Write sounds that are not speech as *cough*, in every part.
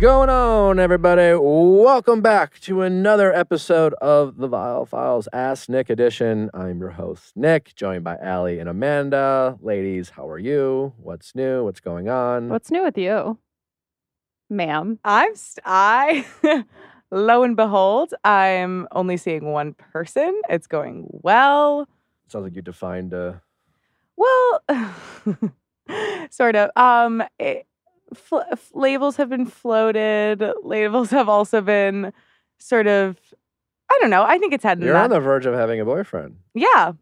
going on, everybody? Welcome back to another episode of the Viall Files Ask Nick edition. I'm your host, Nick, joined by Allie and Amanda. Ladies, how are you? What's new? What's going on? What's new with you, ma'am? I'm st- I *laughs* lo and behold, I'm only seeing one person. It's going well. Sounds like you defined uh Well, *laughs* sort of. Um, it, fl- labels have been floated. Labels have also been sort of. I don't know. I think it's had. You're not- on the verge of having a boyfriend, yeah.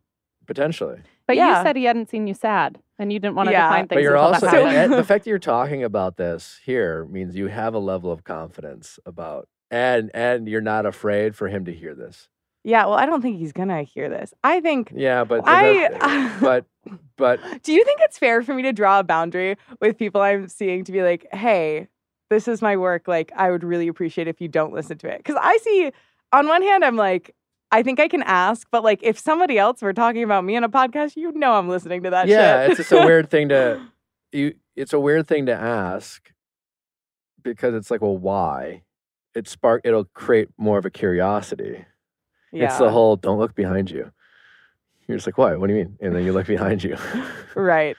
potentially. But Yeah. you said he hadn't seen you sad, and you didn't want to Yeah. define things. But you're also that and- the *laughs* fact that you're talking about this here means you have a level of confidence about and and you're not afraid for him to hear this. Yeah. Well, I don't think he's gonna hear this. I think. Yeah, but I- *laughs* but but Do you think it's fair for me to draw a boundary with people I'm seeing to be like, hey, this is my work. Like, I would really appreciate if you don't listen to it. Because I see, on one hand, I'm like, I think I can ask, but like, if somebody else were talking about me on a podcast, you know I'm listening to that yeah, shit. it's just a weird thing to *laughs* you. It's a weird thing to ask because it's like, well, why? It spark. It'll create more of a curiosity. Yeah. It's the whole don't look behind you. You're just like, why? What do you mean? And then you look behind you. *laughs* right.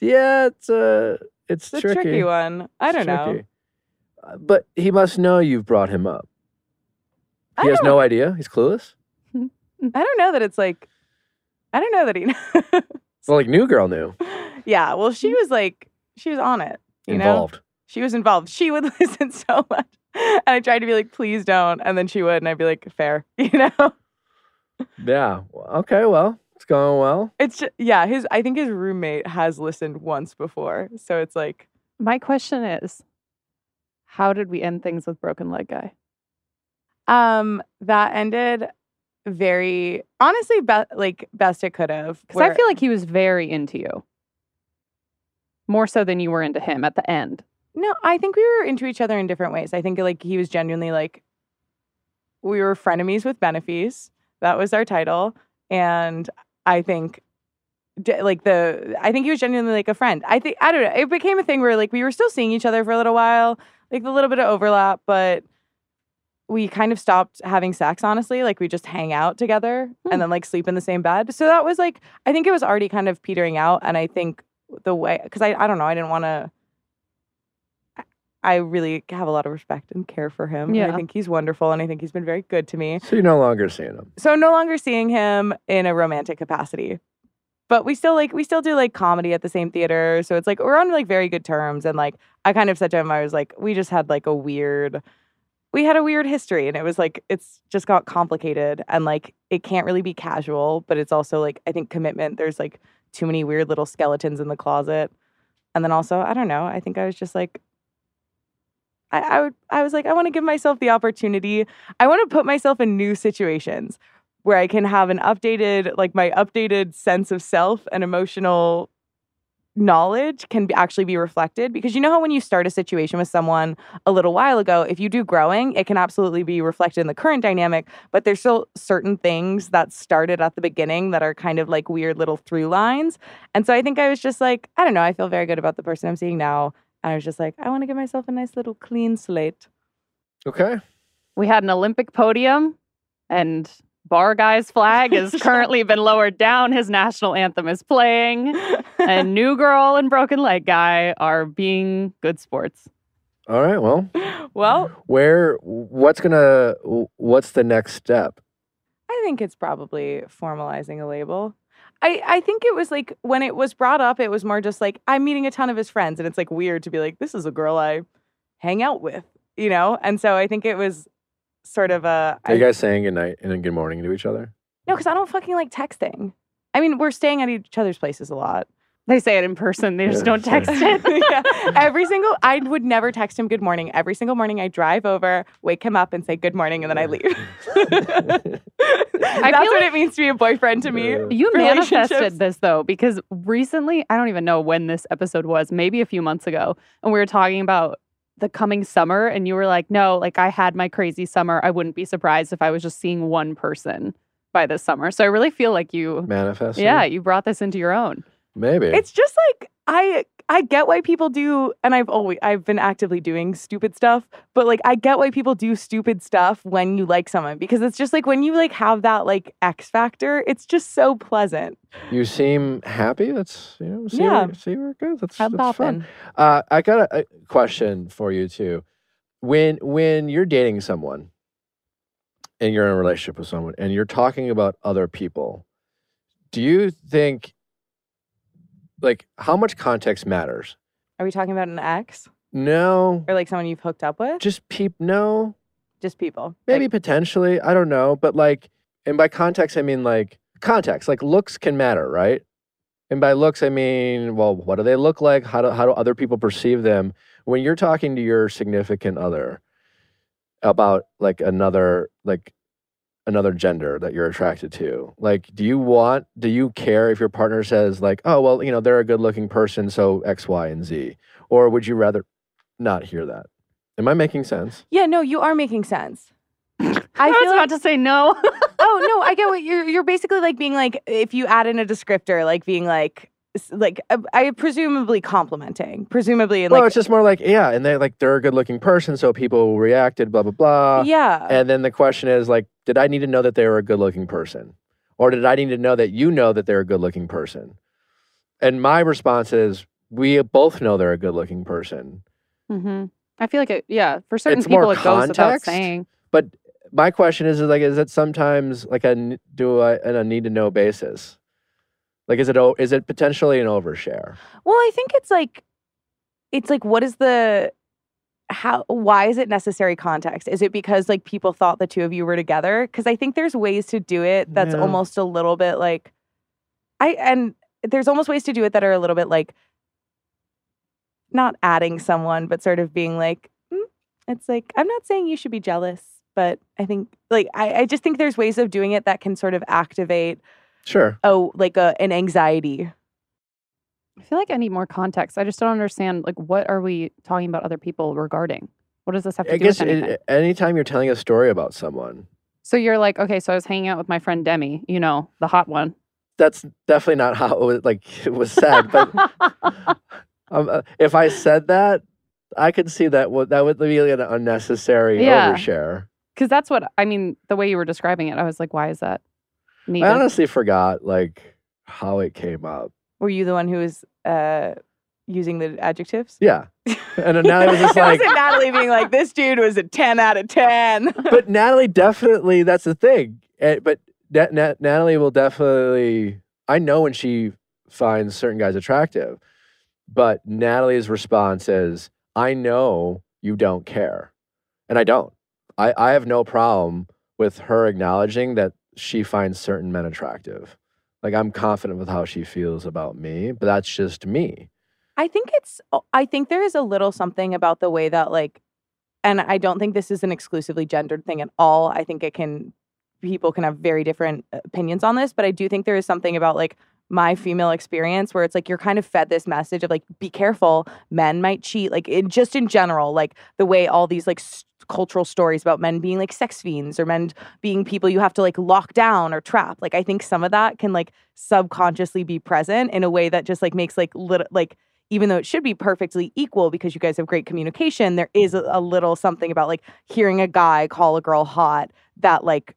yeah, it's uh, it's, It's a tricky, one. I don't know. Uh, But he must know you've brought him up. I He has no idea. He's clueless. *laughs* I don't know that it's like, I don't know that he. *laughs* Well, like new girl knew. yeah. Well, she was like, she was on it. You know? Involved. she was involved. She would listen so much. *laughs* And I tried to be like, please don't. And then she would. And I'd be like, fair. *laughs* You know? Yeah. Okay. Well, it's going well. It's just, yeah, his, I think his roommate has listened once before. So it's like, My question is, how did we end things with broken leg guy? um, that ended very, honestly, be- like best it could have. Because I feel like he was very into you, more so than you were into him at the end. No, I think we were into each other in different ways. I think like he was genuinely like we were frenemies with benefice. That was our title, and I think like the I think he was genuinely like a friend. I think I don't know. It became a thing where like we were still seeing each other for a little while, like a little bit of overlap, but we kind of stopped having sex honestly like we just hang out together Hmm. and then like sleep in the same bed so that was like i think it was already kind of petering out and i think the way because I, I don't know i didn't want to I really have a lot of respect and care for him. and Yeah. I think he's wonderful and I think he's been very good to me. So you're no longer seeing him. So no longer seeing him in a romantic capacity. But we still like we still do like comedy at the same theater. So it's like we're on like very good terms. And like I kind of said to him, I was like, we just had like a weird we had a weird history and it was like it's just got complicated and like it can't really be casual, but it's also like I think commitment. There's like too many weird little skeletons in the closet. And then also, I don't know, I think I was just like I, I would I was like, I want to give myself the opportunity. I want to put myself in new situations where I can have an updated, like my updated sense of self and emotional knowledge can be, actually be reflected. Because you know how when you start a situation with someone a little while ago, if you do growing, it can absolutely be reflected in the current dynamic. But there's still certain things that started at the beginning that are kind of like weird little through lines. And so I think I was just like, I don't know, I feel very good about the person I'm seeing now. I was just like, I want to give myself a nice little clean slate. Okay. We had an Olympic podium, and Bar Guy's flag has *laughs* currently been lowered down. His national anthem is playing, *laughs* and New Girl and Broken Leg Guy are being good sports. All right. Well, well, where? What's gonna? What's the next step? I think it's probably formalizing a label. I, I think it was like when it was brought up, it was more just like I'm meeting a ton of his friends, and it's like weird to be like, this is a girl I hang out with, you know? And so I think it was sort of a Are you I- guys saying good night and then good morning to each other? no, because I don't fucking like texting. I mean, we're staying at each other's places a lot. They say it in person, they just Yeah, don't text it. *laughs* yeah. *laughs* Every single, I would never text him good morning. Every single morning, I drive over, wake him up, and say good morning, and then I leave. *laughs* That's feel what like- it means to be a boyfriend to me. You manifested this though, because recently, I don't even know when this episode was, maybe a few months ago, and we were talking about the coming summer, and you were like, no, like I had my crazy summer. I wouldn't be surprised if I was just seeing one person by this summer. So I really feel like you, manifested. yeah, you brought this into your own. Maybe. It's just like I I get why people do, and I've always I've been actively doing stupid stuff, but like I get why people do stupid stuff when you like someone because it's just like when you like have that like X factor, it's just so pleasant. You seem happy. That's you know, see Yeah. where, see where it goes. That's, How that's fun. Uh, I got a, a question for you too. When when you're dating someone and you're in a relationship with someone and you're talking about other people, do you think like how much context matters? Are we talking about an ex No, or like someone you've hooked up with? just peep. No, Just people. maybe Like, potentially. I don't know, but like, and by context I mean like context. Like looks can matter, right? And by looks I mean, well, what do they look like? How do how do other people perceive them? When you're talking to your significant other about like another like another gender that you're attracted to, like do you want do you care if your partner says like, "Oh, well, you know, they're a good-looking person, so X, Y, and Z." Or would you rather not hear that? Am I making sense? yeah, no, you are making sense. *laughs* I, I was about like, to say no. oh no, I get *laughs* what you're. You're basically like being like if you add in a descriptor, like being like s- like uh, I presumably complimenting, presumably and well, like it's just more like yeah, and they like they're a good-looking person, so people reacted, blah blah blah. yeah. And then the question is like, did I need to know that they were a good-looking person, or did I need to know that you know that they're a good-looking person? And my response is, we both know they're a good-looking person. hmm I feel like it. Yeah, for certain It's people, it goes without context. saying. But my question is, is like, is it sometimes like a do I on a need to know basis? Like, is it is it potentially an overshare? Well, I think it's like it's like what is the how why is it necessary context? Is it because like people thought the two of you were together? Because I think there's ways to do it that's Yeah. almost a little bit like I and there's almost ways to do it that are a little bit like not adding someone, but sort of being like, "Mm," it's like I'm not saying you should be jealous, but I think like I, I just think there's ways of doing it that can sort of activate Sure. oh like a an anxiety I feel like I need more context. I just don't understand. Like, what are we talking about other people regarding? What does this have to I do guess with anything? it, anytime you're telling a story about someone, so you're like, okay, so I was hanging out with my friend Demi, you know, the hot one. that's definitely not how it was like it was said. But *laughs* um, uh, if I said that, I could see that would that would be an unnecessary Yeah. overshare. Because that's what I mean. The way you were describing it, I was like, why is that needed? I honestly forgot like how it came up. Were you the one who was uh, using the adjectives? Yeah, and Natalie was *laughs* just like, Natalie being like, "This dude was a ten out of 10. *laughs* but Natalie definitely that's the thing. Eh, but Nat- Nat- Natalie will definitely. I know when she finds certain guys attractive, but Natalie's response is, "I know you don't care," and I don't. I I have no problem with her acknowledging that she finds certain men attractive. Like I'm confident with how she feels about me, but that's just me. I think it's. oh, I think there is a little something about the way that like, and I don't think this is an exclusively gendered thing at all. I think it can. People can have very different uh, opinions on this, but I do think there is something about like my female experience where it's like you're kind of fed this message of like be careful men might cheat like in just in general like the way all these like s- cultural stories about men being like sex fiends or men being people you have to like lock down or trap. Like i think some of that can like subconsciously be present in a way that just like makes like little like even though it should be perfectly equal because you guys have great communication there is a, a little something about like hearing a guy call a girl hot that like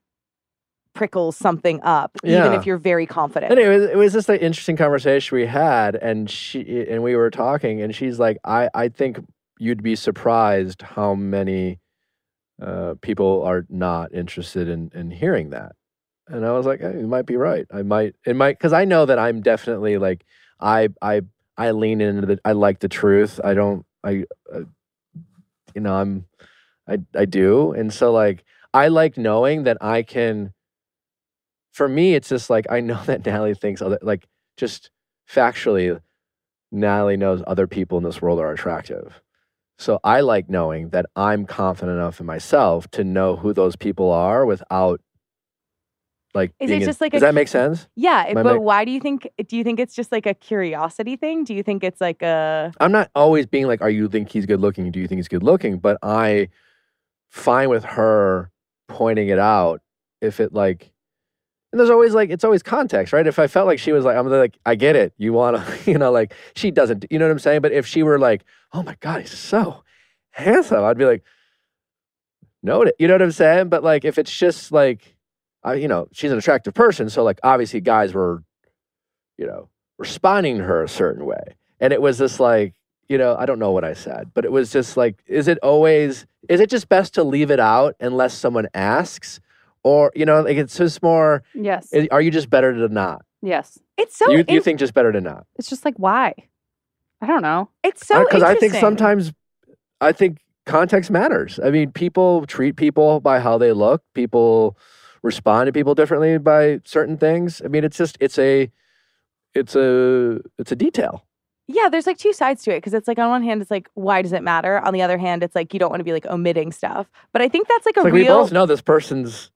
prickles something up even if you're very confident. Anyway, it was, it was just an interesting conversation we had, and she and we were talking, and she's like, "I I think you'd be surprised how many uh, people are not interested in in hearing that." And I was like, hey, "You might be right. I might. It might because I know that I'm definitely like I I I lean into the. I like the truth. I don't. I, uh, you know, I'm. I I do, and so like I like knowing that I can for me, it's just like I know *laughs* that Natalie thinks other like just factually, Natalie knows other people in this world are attractive. So I like knowing that I'm confident enough in myself to know who those people are without like Is it being in- just like does a that make sense? Yeah, it- but make- why do you think? Do you think it's just like a curiosity thing? Do you think it's like a? I'm not always being like, "Are you think he's good looking? Do you think he's good looking?" But I fine with her pointing it out if it like And there's always like it's always context, right? If I felt like she was like, I'm like, I get it. You want to, *laughs* you know, like she doesn't, you know what I'm saying? But if she were like, oh my god, he's so handsome, I'd be like, it. You know what I'm saying? But like if it's just like, I, you know, she's an attractive person, so like obviously guys were, you know, responding to her a certain way, and it was just like, you know, I don't know what I said, but it was just like, is it always, is it just best to leave it out unless someone asks? Or, you know, like it's just more, Yes. is- are you just better to not? yes. It's so you, you in- think just better to not? It's just like why? I don't know. it's so Because I think interesting. sometimes, I think context matters. I mean, people treat people by how they look. People respond to people differently by certain things. I mean, it's just, it's a, it's a, it's a detail. Yeah, there's like two sides to it because it's like on one hand it's like why does it matter? On the other hand, it's like you don't want to be like omitting stuff. But I think that's like a It's like we real both know this person's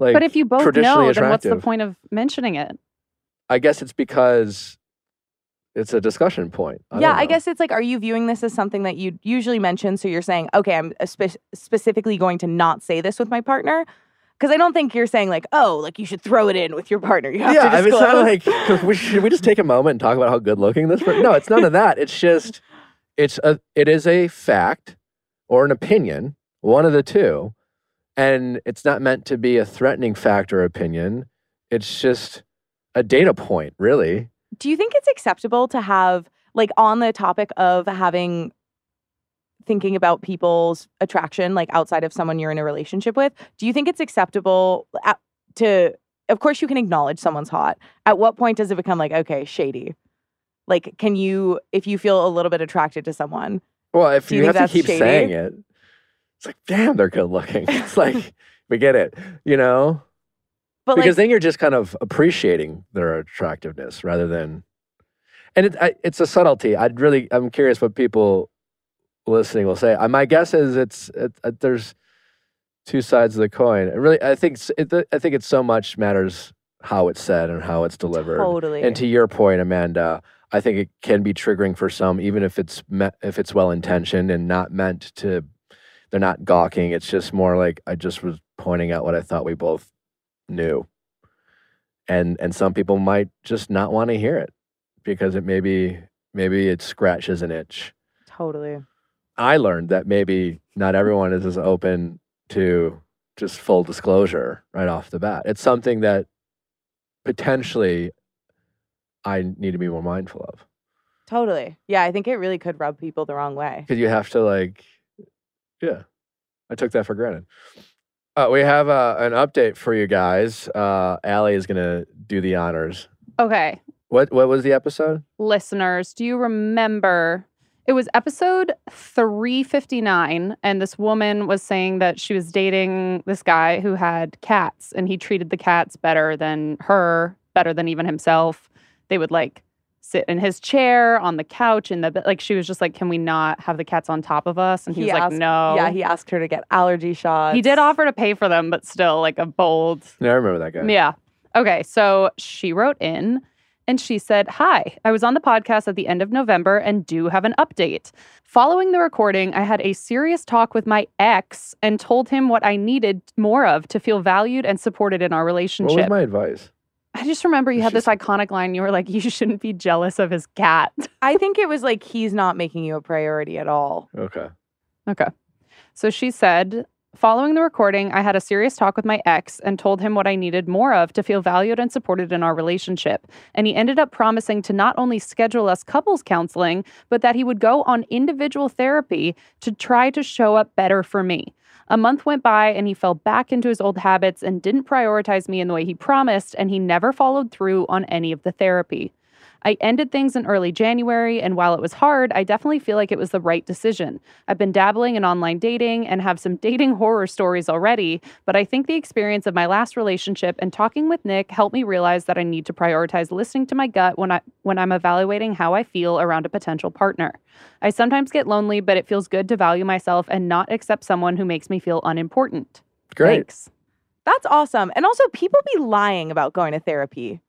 like. but if you both know, then what's the point of mentioning it? I guess it's because it's a discussion point. I yeah, I guess it's like, are you viewing this as something that you usually mention? So you're saying, okay, I'm spe- specifically going to not say this with my partner. Because I don't think you're saying like, oh, like you should throw it in with your partner. You have yeah, to I mean, it's not like we, should we just take a moment and talk about how good looking this person? No, it's none of that. It's just it's a it is a fact or an opinion, one of the two, and it's not meant to be a threatening fact or opinion. It's just a data point, really. Do you think it's acceptable to have like on the topic of having thinking about people's attraction like outside of someone you're in a relationship with? Do you think it's acceptable at, to of course you can acknowledge someone's hot. At what point does it become like okay, shady? Like can you if you feel a little bit attracted to someone? Well, if you you, have to keep shady? saying it, it's like, damn, they're good looking. *laughs* It's like we get it, you know. But because like then you're just kind of appreciating their attractiveness rather than and it, I, it's a subtlety i'd really i'm curious what people listening will say Uh, my guess is it's it, uh, there's two sides of the coin it really i think it, i think it so much matters how it's said and how it's delivered totally. and to your point amanda i think it can be triggering for some even if it's me- if it's well intentioned and not meant to they're not gawking it's just more like i just was pointing out what i thought we both knew and and some people might just not want to hear it because it maybe maybe it scratches an itch totally. i learned that maybe not everyone is as open to just full disclosure right off the bat it's something that potentially i need to be more mindful of Totally. Yeah, I think it really could rub people the wrong way. because you have to like yeah i took that for granted uh, we have uh, an update for you guys uh Allie is gonna do the honors Okay. what what was the episode listeners, do you remember? It was episode 359, and this woman was saying that she was dating this guy who had cats, and he treated the cats better than her, better than even himself. They would like sit in his chair on the couch, in the bed. Like she was just like, "Can we not have the cats on top of us?" And he, He was like, "No." Yeah, he asked her to get allergy shots. he did offer to pay for them, but still, like a bold yeah i remember that guy yeah. Okay. So she wrote in and she said, Hi, I was on the podcast at the end of November and do have an update. Following the recording, I had a serious talk with my ex and told him what I needed more of to feel valued and supported in our relationship. what was my advice I just remember you had this iconic line. You were like, You shouldn't be jealous of his cat. *laughs* I think it was like he's not making you a priority at all. okay Okay. So she said, Following the recording, I had a serious talk with my ex and told him what I needed more of to feel valued and supported in our relationship. And he ended up promising to not only schedule us couples counseling, but that he would go on individual therapy to try to show up better for me. A month went by and he fell back into his old habits and didn't prioritize me in the way he promised, and he never followed through on any of the therapy. I ended things in early January, and while it was hard, I definitely feel like it was the right decision. I've been dabbling in online dating and have some *laughs* dating horror stories already, but I think the experience of my last relationship and talking with Nick helped me realize that I need to prioritize listening to my gut when I when I'm evaluating how I feel around a potential partner. I sometimes get lonely, but it feels good to value myself and not accept someone who makes me feel unimportant. great Thanks. That's awesome. And also, people be lying about going to therapy.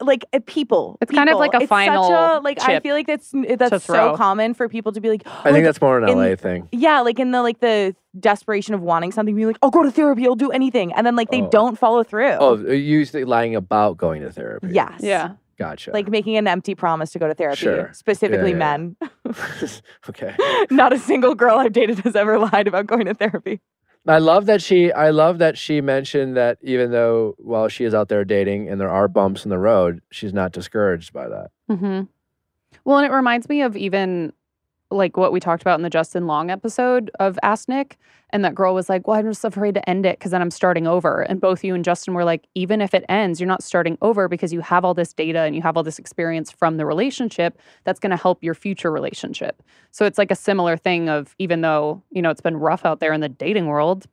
Like uh, people, It's kind of like a It's final Such a, like I feel like that's that's so common for people to be like. i like, think that's more an in- la thing Yeah, like in the like the desperation of wanting something, being like, "I'll go to therapy, I'll do anything," and then like they Oh. don't follow through. Oh, you think lying about going to therapy? yes, Yeah. Gotcha. like making an empty promise to go to therapy. Sure. Specifically, Yeah, yeah. men. *laughs* okay. *laughs* Not a single girl I've dated has ever lied about going to therapy. I love that she I love that she mentioned that even though while she is out there dating and there are bumps in the road, she's not discouraged by that. hmm Well, and it reminds me of even like what we talked about in the Justin Long episode of Ask Nick. And that girl was like, Well, I'm just afraid to end it because then I'm starting over. And both you and Justin were like, Even if it ends, you're not starting over because you have all this data and you have all this experience from the relationship that's going to help your future relationship. So it's like a similar thing of even though, you know, it's been rough out there in the dating world,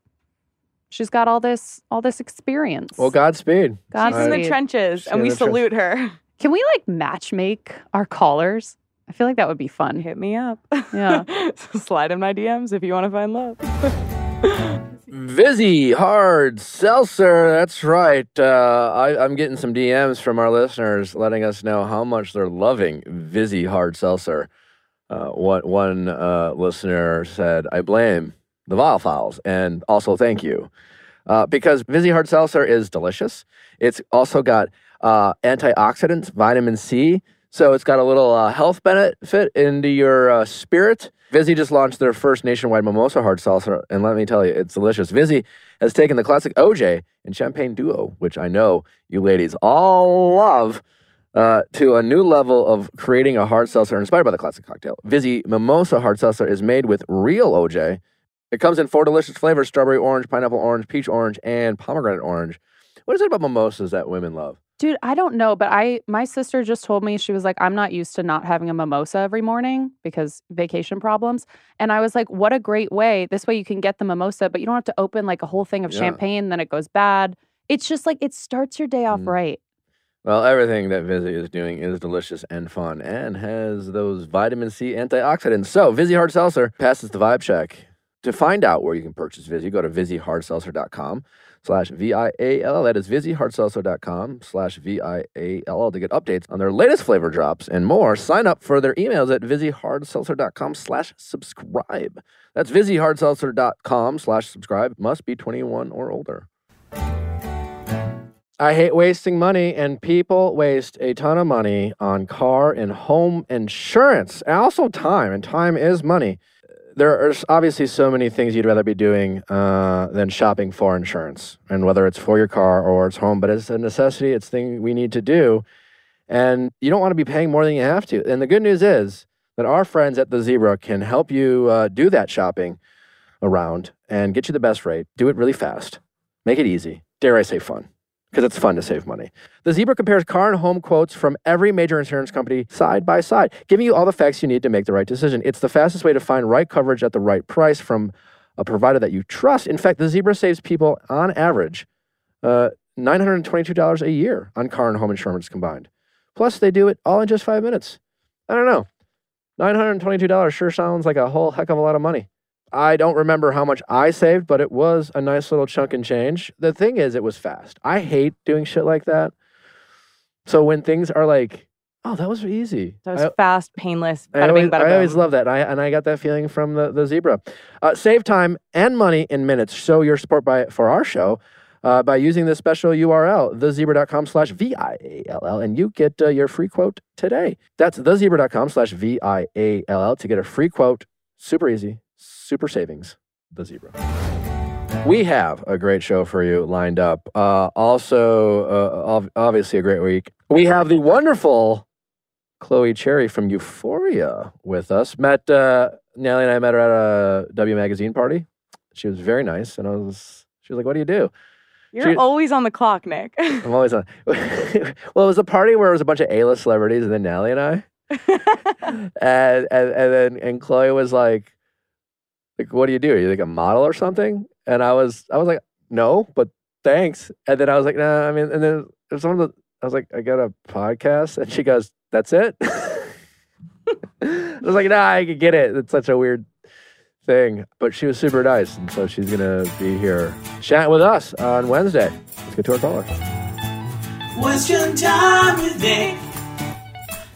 she's got all this all this experience. Well, Godspeed. She's in the trenches, She's and we the trenches. salute her. Can we like match make our callers? I feel like that would be fun. Hit me up. Yeah. *laughs* Slide in my DMs if you want to find love. *laughs* Vizzy Hard Seltzer. That's right. Uh, I, I'm getting some DMs from our listeners letting us know how much they're loving Vizzy Hard Seltzer. Uh, one one uh, listener said, I blame the Viall Files and also thank you. Uh, because Vizzy Hard Seltzer is delicious. It's also got uh, antioxidants, vitamin C. So it's got a little uh, health benefit into your uh, spirit. Vizzy just launched their first nationwide mimosa hard seltzer, and let me tell you, it's delicious. Vizzy has taken the classic OJ and Champagne Duo, which I know you ladies all love, uh, to a new level of creating a hard seltzer inspired by the classic cocktail. Vizzy Mimosa Hard Seltzer is made with real OJ. It comes in four delicious flavors strawberry orange, pineapple orange, peach orange, and pomegranate orange. What is it about mimosas that women love? Dude, I don't know, but I my sister just told me she was like, I'm not used to not having a mimosa every morning because vacation problems. And I was like, what a great way. This way you can get the mimosa, but you don't have to open like a whole thing of Yeah. champagne, then it goes bad. It's just like it starts your day off Mm. right. Well, everything that Vizzy is doing is delicious and fun and has those vitamin C antioxidants. So, Vizzy Hard Seltzer passes the vibe check. To find out where you can purchase Vizzy, go to VizzyHardSeltzer.com slash V-I-A-L-L. That is VizzyHardSeltzer.com slash V-I-A-L-L to get updates on their latest flavor drops and more. Sign up for their emails at VizzyHardSeltzer.com slash subscribe. That's VizzyHardSeltzer.com slash subscribe. Must be 21 or older. I hate wasting money, and people waste a ton of money on car and home insurance, also time, and time is money. There are obviously so many things you'd rather be doing uh, than shopping for insurance, and whether it's for your car or it's home, but it's a necessity, it's thing we need to do, and you don't want to be paying more than you have to. And the good news is that our friends at the Zebra can help you uh, do that shopping around and get you the best rate. Do it really fast, make it easy. Dare I say fun? Because it's fun to save money. The Zebra compares car and home quotes from every major insurance company side by side, giving you all the facts you need to make the right decision. It's the fastest way to find right coverage at the right price from a provider that you trust. In fact, the Zebra saves people on average uh, $922 a year on car and home insurance combined. Plus, they do it all in just five minutes. I don't know. $922 sure sounds like a whole heck of a lot of money. I don't remember how much I saved, but it was a nice little chunk and change. The thing is, it was fast. I hate doing shit like that. So when things are like, oh, that was easy. That was I- fast, painless. I always, bada I always love that. And I, and I got that feeling from the, the zebra. Uh, save time and money in minutes. Show your support by for our show uh, by using this special URL, thezebra.com slash V-I-A-L-L, and you get uh, your free quote today. That's thezebra.com slash V-I-A-L-L to get a free quote. Super easy, super savings. The Zebra. We have a great show for you lined up. Uh, also, uh, ov- obviously, a great week. We have the wonderful Chloe Cherry from Euphoria with us. Met uh, Nellie and I met her at a W Magazine party. She was very nice, and I was. She was like, "What do you do?" You're She- always on the clock, Nick. *laughs* I'm always on. *laughs* well, it was a party where it was a bunch of A-list celebrities, and then Nellie and I, *laughs* and and, and then and Chloe was like, "Like, what do you do? Are you like a model or something?" And I was, I was like, "No, but thanks." And then I was like, "Nah." I mean, and then was one of the. I was like, "I got a podcast," and she goes, "That's it." *laughs* I was like, "Nah, I can get it." It's such a weird thing, but she was super nice, and so she's gonna be here chatting with us on Wednesday. Let's get to our caller. Question time with Nick.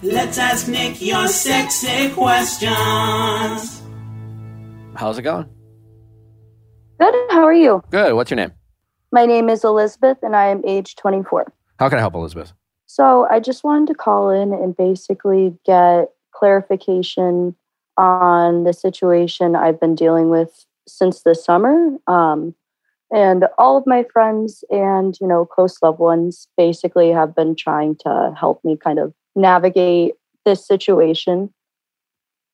Let's ask Nick your sexy questions. How's it going? Good. How are you? Good. What's your name? My name is Elizabeth and I am age 24. How can I help, Elizabeth? So I just wanted to call in and basically get clarification on the situation I've been dealing with since the summer. Um, and all of my friends and you know close loved ones basically have been trying to help me kind of navigate this situation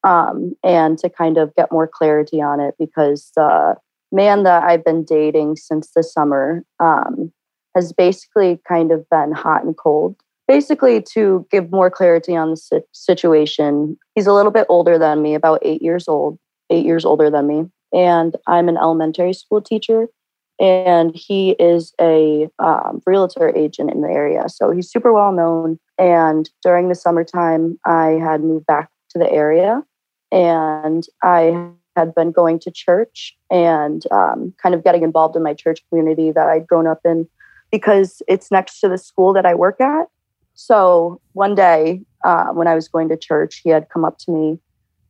um, and to kind of get more clarity on it because the man that I've been dating since the summer um, has basically kind of been hot and cold. Basically, to give more clarity on the situation, he's a little bit older than me, about eight years old, eight years older than me. And I'm an elementary school teacher and he is a um, realtor agent in the area. So he's super well known. And during the summertime, I had moved back to the area and I had been going to church and um, kind of getting involved in my church community that I'd grown up in because it's next to the school that I work at. So one day uh, when I was going to church, he had come up to me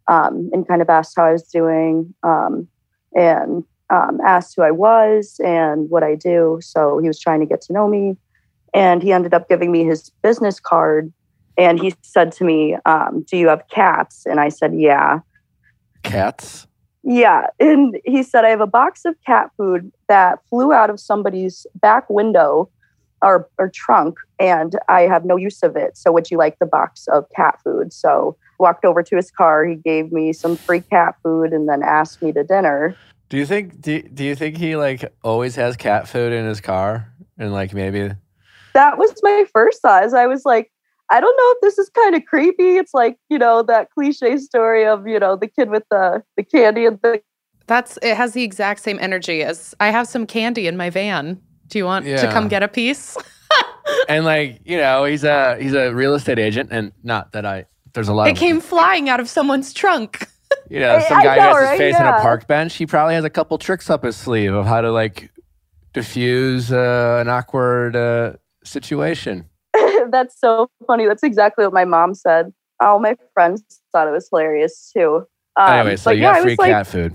um, and kind of asked how I was doing. Um, and um, asked who I was and what I do. So he was trying to get to know me. And he ended up giving me his business card. And he said to me, um, Do you have cats? And I said, Yeah. Cats? Yeah. And he said, I have a box of cat food that flew out of somebody's back window or, or trunk, and I have no use of it. So, would you like the box of cat food? So, walked over to his car. He gave me some free cat food and then asked me to dinner. Do you think do, do you think he like always has cat food in his car and like maybe that was my first thought as I was like I don't know if this is kind of creepy. It's like, you know, that cliche story of, you know, the kid with the the candy and the That's it has the exact same energy as I have some candy in my van. Do you want to come get a piece? *laughs* and like you know he's a he's a real estate agent and not that I there's a lot it of came flying out of someone's trunk. you know I- some I guy know, who has his right? face on a park bench he probably has a couple tricks up his sleeve of how to like diffuse uh, an awkward uh, situation. *laughs* That's so funny. That's exactly what my mom said. All my friends thought it was hilarious too. Um, anyway, so you yeah, got I free was like, cat food.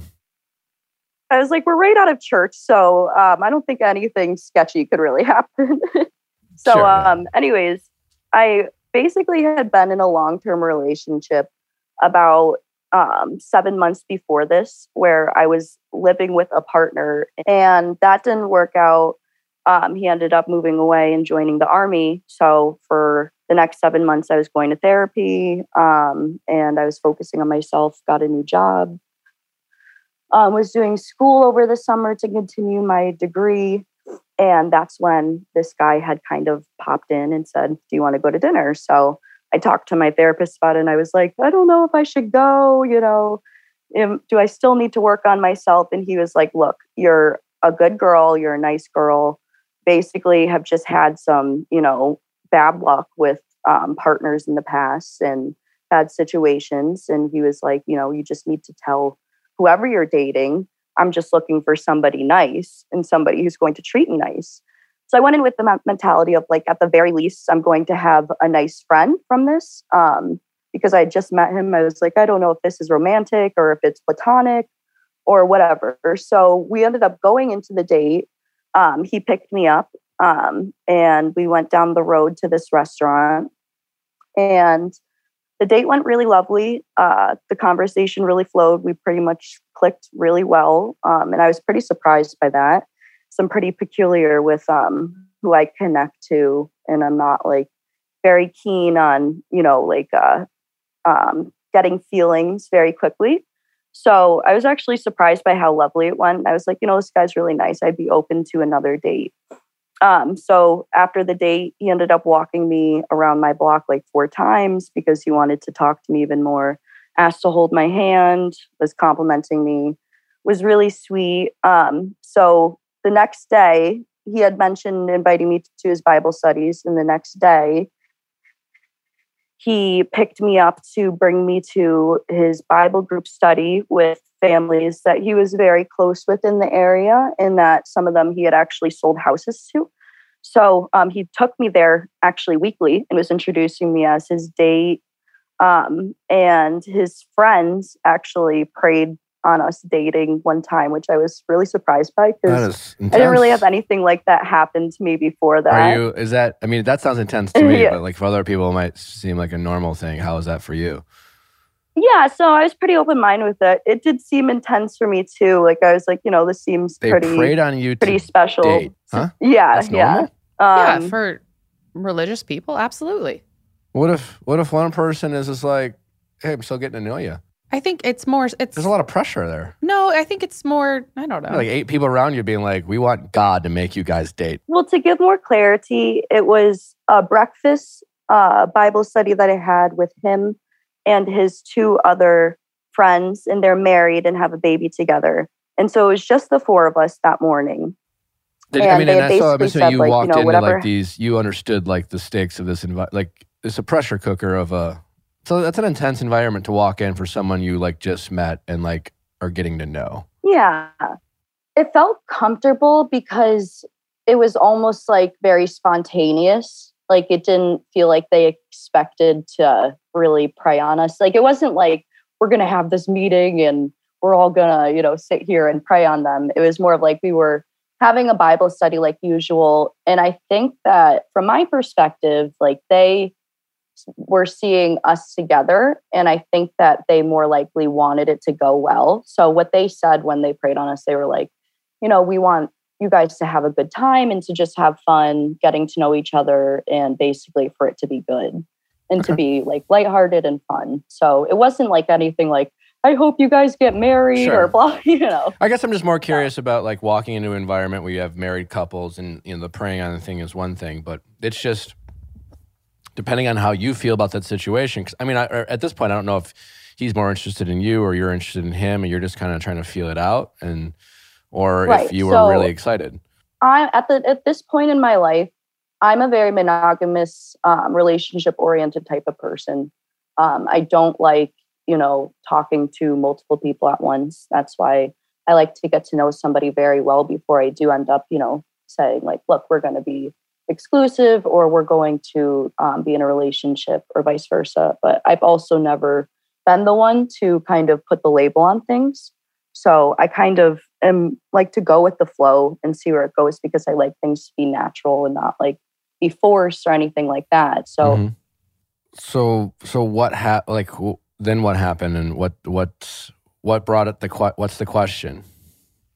I was like, we're right out of church, so um, I don't think anything sketchy could really *laughs* happen. so, Sure, yeah. um, anyways, I basically had been in a long term relationship about um, seven months before this, where I was living with a partner, and that didn't work out. Um, he ended up moving away and joining the army. So, for the next seven months, I was going to therapy um, and I was focusing on myself, got a new job um, was doing school over the summer to continue my degree. And that's when this guy had kind of popped in and said, Do you want to go to dinner? So I talked to my therapist about it and I was like, I don't know if I should go. You know, do I still need to work on myself? And he was like, Look, you're a good girl. You're a nice girl. Basically, have just had some, you know, bad luck with um, partners in the past and bad situations. And he was like, You know, you just need to tell whoever you're dating, I'm just looking for somebody nice and somebody who's going to treat me nice. So I went in with the mentality of like, at the very least, I'm going to have a nice friend from this. Um, because I just met him, I was like, I don't know if this is romantic or if it's platonic or whatever. So we ended up going into the date. Um, he picked me up um, and we went down the road to this restaurant. And the date went really lovely. Uh, the conversation really flowed. We pretty much clicked really well. Um, and I was pretty surprised by that. So I'm pretty peculiar with um, who I connect to. And I'm not like very keen on, you know, like uh, um, getting feelings very quickly. So I was actually surprised by how lovely it went. I was like, you know, this guy's really nice. I'd be open to another date. Um, so after the date, he ended up walking me around my block like four times because he wanted to talk to me even more. Asked to hold my hand, was complimenting me, was really sweet. Um, so the next day, he had mentioned inviting me to his Bible studies, and the next day, he picked me up to bring me to his Bible group study with families that he was very close with in the area, and that some of them he had actually sold houses to. So um, he took me there actually weekly and was introducing me as his date. Um, and his friends actually prayed on us dating one time, which I was really surprised by because I didn't really have anything like that happen to me before that. Are you? Is that? I mean, that sounds intense to me, *laughs* Yeah. but like for other people, it might seem like a normal thing. How is that for you? Yeah, so I was pretty open minded with it. It did seem intense for me too. Like I was like, you know, this seems They pretty prayed on you pretty special. date, huh? Yeah, That's yeah. normal. yeah, Um, for religious people, absolutely. What if? What if one person is just like, "Hey, I'm still getting to know you." I think it's more. It's There's a lot of pressure there. no. I think it's more. I don't know. Like eight people around you being like, "We want God to make you guys date." Well, to give more clarity, it was a breakfast uh, Bible study that I had with him and his two other friends, and they're married and have a baby together. And so it was just the four of us that morning. Did, I mean, and that's so I'm basically assuming said, you like, you walked know, into whatever- like these. You understood like the stakes of this envi- Like it's a pressure cooker of a. So that's an intense environment to walk in for someone you like just met and like are getting to know. Yeah. It felt comfortable because it was almost like very spontaneous. Like it didn't feel like they expected to really pray on us. Like it wasn't like we're going to have this meeting and we're all going to, you know, sit here and pray on them. It was more of like we were having a Bible study like usual. And I think that from my perspective, like they were seeing us together. And I think that they more likely wanted it to go well. So, what they said when they prayed on us, they were like, you know, we want you guys to have a good time and to just have fun getting to know each other and basically for it to be good and to be like lighthearted and fun. So, it wasn't like anything like, I hope you guys get married Sure. or blah, *laughs* you know. I guess I'm just more curious about like walking into an environment where you have married couples and you know the praying on the thing is one thing, but it's just depending on how you feel about that situation. Because I mean, I, at this point, I don't know if he's more interested in you or you're interested in him, and you're just kind of trying to feel it out, and or if you were so- really excited. I at the at this point in my life, I'm a very monogamous, um, relationship oriented type of person. Um, I don't like you know talking to multiple people at once. That's why I like to get to know somebody very well before I do end up you know saying like, look, we're going to be exclusive or we're going to um, be in a relationship or vice versa. But I've also never been the one to kind of put the label on things. So I kind of am like to go with the flow and see where it goes because I like things to be natural and not like be forced or anything like that. So Mhm. so so what hap- like wh- then what happened and what what what brought it the que- what's the question?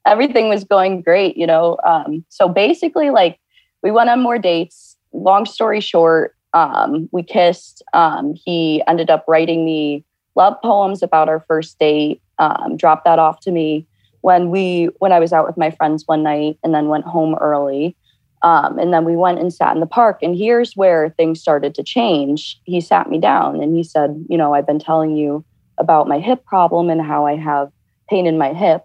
everything was going great, you know. Um, so basically, like we went on more dates. Long story short, um, we kissed. Um, he ended up writing me love poems about our first date. Um, dropped that off to me when we when I was out with my friends one night, and then went home early. Um, and then we went and sat in the park. And here's where things started to change. He sat me down and he said, "You know, I've been telling you about my hip problem and how I have pain in my hip."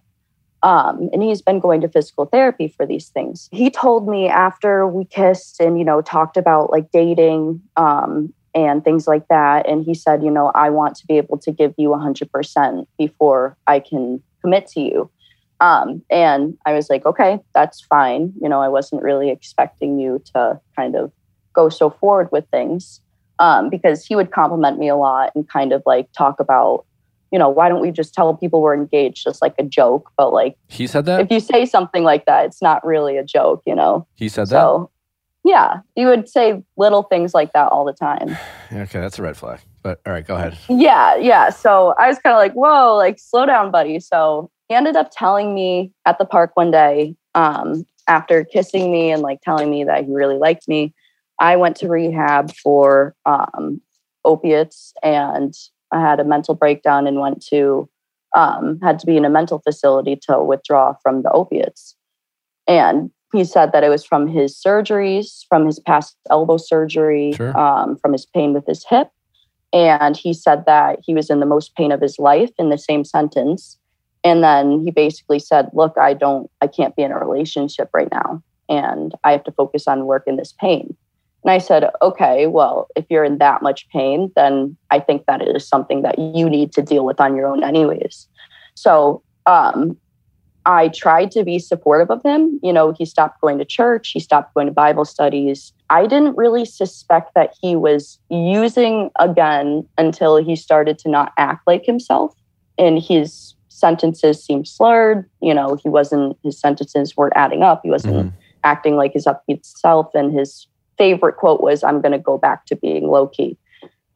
Um, and he's been going to physical therapy for these things. He told me after we kissed and, you know, talked about like dating um, and things like that. And he said, you know, I want to be able to give you 100% before I can commit to you. Um, and I was like, okay, that's fine. You know, I wasn't really expecting you to kind of go so forward with things um, because he would compliment me a lot and kind of like talk about you know, why don't we just tell people we're engaged just like a joke? But like, He said that. if you say something like that, it's not really a joke, you know? he said that. So, yeah, you would say little things like that all the time. *sighs* Okay, that's a red flag. But all right, go ahead. Yeah, yeah. So I was kind of like, whoa, like, slow down, buddy. So he ended up telling me at the park one day, um, after kissing me and like telling me that he really liked me, I went to rehab for um, opiates and I had a mental breakdown and went to um, had to be in a mental facility to withdraw from the opiates. And he said that it was from his surgeries, from his past elbow surgery, Sure. um, from his pain with his hip. And he said that he was in the most pain of his life in the same sentence. And then he basically said, Look, I don't, I can't be in a relationship right now. And I have to focus on work in this pain. And I said, okay, well, if you're in that much pain, then I think that it is something that you need to deal with on your own, anyways. So um, I tried to be supportive of him. You know, he stopped going to church, he stopped going to Bible studies. I didn't really suspect that he was using again until he started to not act like himself. And his sentences seemed slurred. You know, he wasn't, his sentences weren't adding up. He wasn't Mhm. acting like his upbeat self. And his favorite quote was, I'm going to go back to being low key.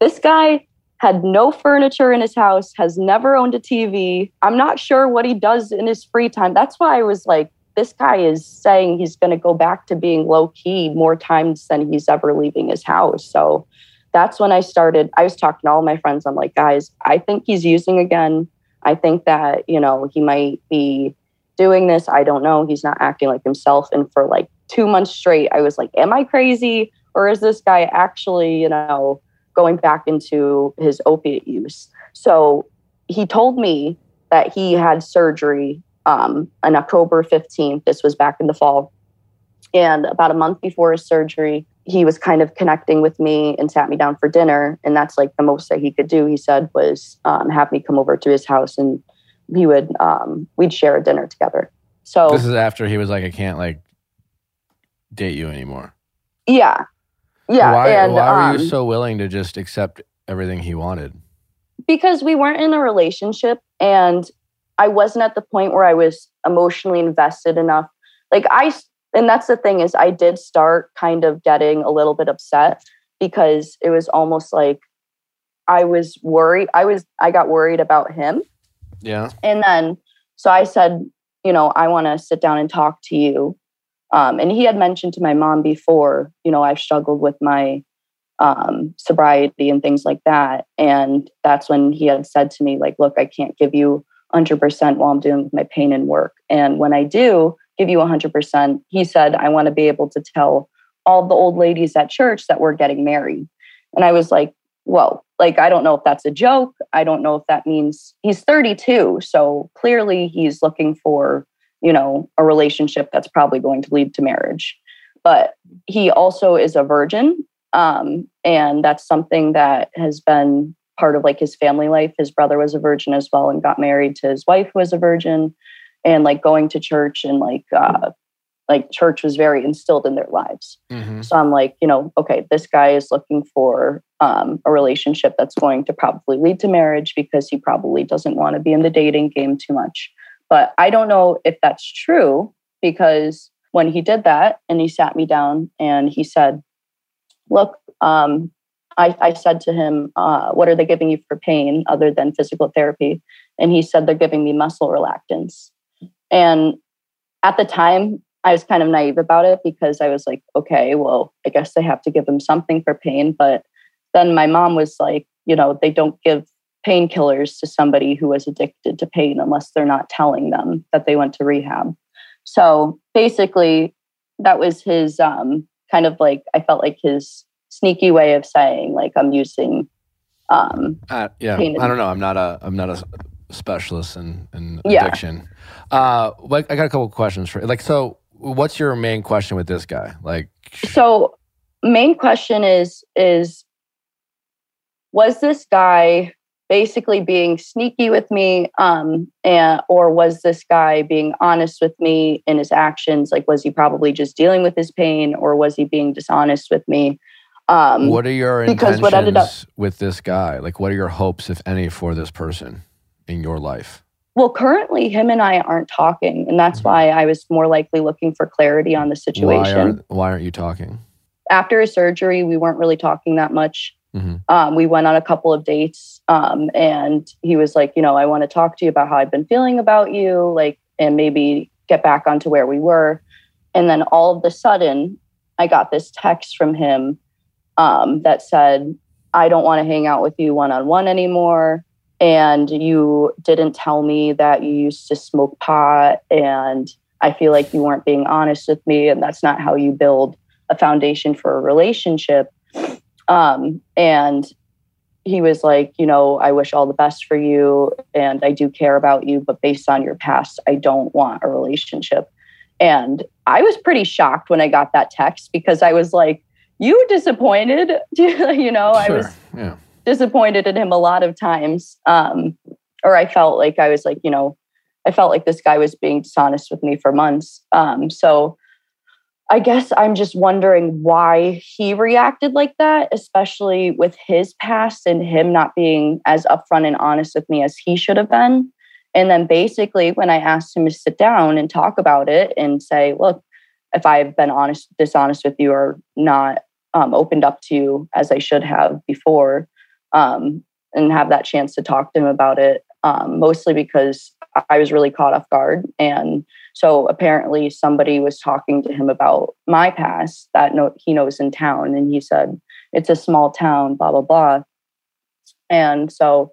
This guy had no furniture in his house, has never owned a TV. I'm not sure what he does in his free time. That's why I was like, this guy is saying he's going to go back to being low key more times than he's ever leaving his house. So that's when I started. I was talking to all my friends. I'm like, guys, I think he's using again. I think that, you know, he might be doing this. I don't know. He's not acting like himself. And for like two months straight, I was like, am I crazy? Or is this guy actually, you know, going back into his opiate use? So he told me that he had surgery um, on October 15th. This was back in the fall. And about a month before his surgery, he was kind of connecting with me and sat me down for dinner. And that's like the most that he could do, he said, was um, have me come over to his house and he would, um, we'd share a dinner together. So, This is after he was like, I can't like date you anymore. yeah. Yeah. Why, and why were um, you so willing to just accept everything he wanted? because we weren't in a relationship and I wasn't at the point where I was emotionally invested enough. Like I and that's the thing is I did start kind of getting a little bit upset because it was almost like I was worried. I was I got worried about him. Yeah. And then so I said, you know, I want to sit down and talk to you. Um, and he had mentioned to my mom before, you know, I've struggled with my um, sobriety and things like that. And that's when he had said to me, like, look, I can't give you 100% while I'm doing my pain and work. And when I do give you 100%, he said, I want to be able to tell all the old ladies at church that we're getting married. And I was like, whoa, like, I don't know if that's a joke. I don't know if that means he's 32. So clearly he's looking for, you know, a relationship that's probably going to lead to marriage. But he also is a virgin. Um, and that's something that has been part of like his family life. His brother was a virgin as well and got married to his wife who was a virgin. And like going to church and like, uh, like church was very instilled in their lives. Mm-hmm. So I'm like, you know, okay, this guy is looking for um, a relationship that's going to probably lead to marriage because he probably doesn't want to be in the dating game too much. But I don't know if that's true because when he did that and he sat me down and he said, look, um, I, I said to him, uh, what are they giving you for pain other than physical therapy? And he said, they're giving me muscle relaxants. And at the time, I was kind of naive about it because I was like, okay, well, I guess they have to give him something for pain. But then my mom was like, you know, they don't give painkillers to somebody who is addicted to pain unless they're not telling them that they went to rehab. So basically, that was his um, kind of like, I felt like his sneaky way of saying, like, I'm using. Um, Uh, yeah, Pain I don't know. I'm not a I'm not a specialist in, in Yeah. addiction. Uh, like I got a couple questions for like. So, what's your main question with this guy? Like, so main question is is was this guy basically being sneaky with me um and or was this guy being honest with me in his actions like was he probably just dealing with his pain or was he being dishonest with me um what are your intentions what ended up- with this guy? Like, what are your hopes, if any, for this person in your life? Well currently him and i aren't talking and that's Mhm. why i was more likely looking for clarity on the Why situation aren't Why aren't you talking? after his surgery we weren't really talking that much Mhm. um, we went on a couple of dates um, and he was like you know i want to talk to you about how i've been feeling about you like and maybe get back onto where we were and then all of a sudden i got this text from him um, that said i don't want to hang out with you one-on-one anymore and you didn't tell me that you used to smoke pot and i feel like you weren't being honest with me and that's not how you build a foundation for a relationship um, and he was like, you know, I wish all the best for you and I do care about you, but based on your past, I don't want a relationship. And I was pretty shocked when I got that text because I was like, you disappointed? *laughs* you know, I was Sure. Yeah. Disappointed in him a lot of times. Um, or I felt like I was like, you know, I felt like this guy was being dishonest with me for months. Um, so I guess I'm just wondering why he reacted like that, especially with his past and him not being as upfront and honest with me as he should have been. And then basically, when I asked him to sit down and talk about it and say, look, if I've been honest, dishonest with you or not um, opened up to you as I should have before, um, and have that chance to talk to him about it, um, mostly because I was really caught off guard. And so apparently, somebody was talking to him about my past that no, he knows in town. And he said, it's a small town, blah, blah, blah. And so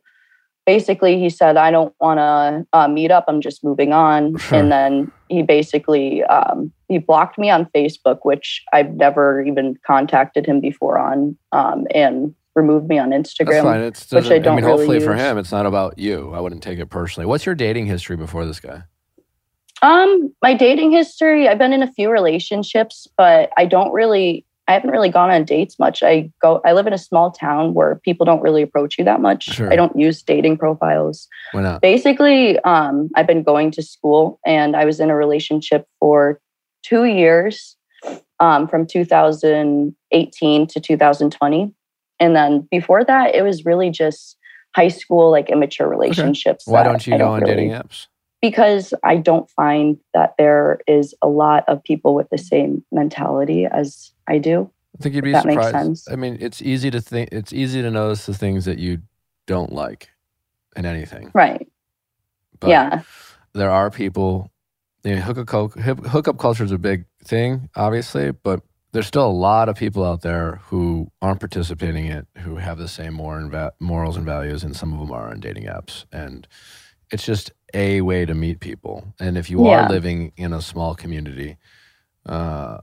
basically he said i don't want to uh, meet up i'm just moving on Sure. *laughs* and then he basically um, he blocked me on facebook which i've never even contacted him before on um, and removed me on instagram which I doesn't- I mean, really hopefully for him, it's not about you. I wouldn't take it personally. What's your dating history before this guy? um my dating history i've been in a few relationships but i don't really i haven't really gone on dates much i go i live in a small town where people don't really approach you that much Sure. i don't use dating profiles Why not? basically um, i've been going to school and i was in a relationship for two years um, from 2018 to 2020 and then before that it was really just high school like immature relationships Why don't you I go on really- dating apps? because i don't find that there is a lot of people with the same mentality as i do I think you'd be That makes surprised. sense. I mean, it's easy to think. It's easy to notice the things that you don't like in anything. right But yeah there are people. You know, hookup cul- hip- hookup culture is a big thing, obviously, but there's still a lot of people out there who aren't participating in it, who have the same moral and va- morals and values, and some of them are on dating apps. And it's just a way to meet people. And if you Yeah. are living in a small community, uh,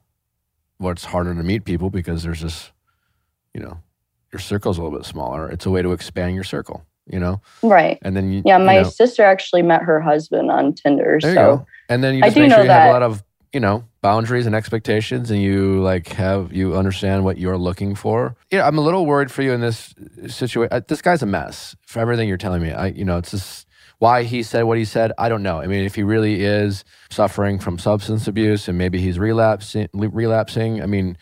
well, it's harder to meet people because there's just, you know, your circle's a little bit smaller. It's a way to expand your circle, you know? right And then you, yeah you my know, sister actually met her husband on tinder you so. And then you I just do make sure know you have a that- lot of, you know, boundaries and expectations and you like have, you understand what you're looking for. Yeah, I'm a little worried for you in this situation. This guy's a mess for everything you're telling me. I, you know, it's just why he said what he said. I don't know. I mean, if he really is suffering from substance abuse and maybe he's relapsing, relapsing, I mean,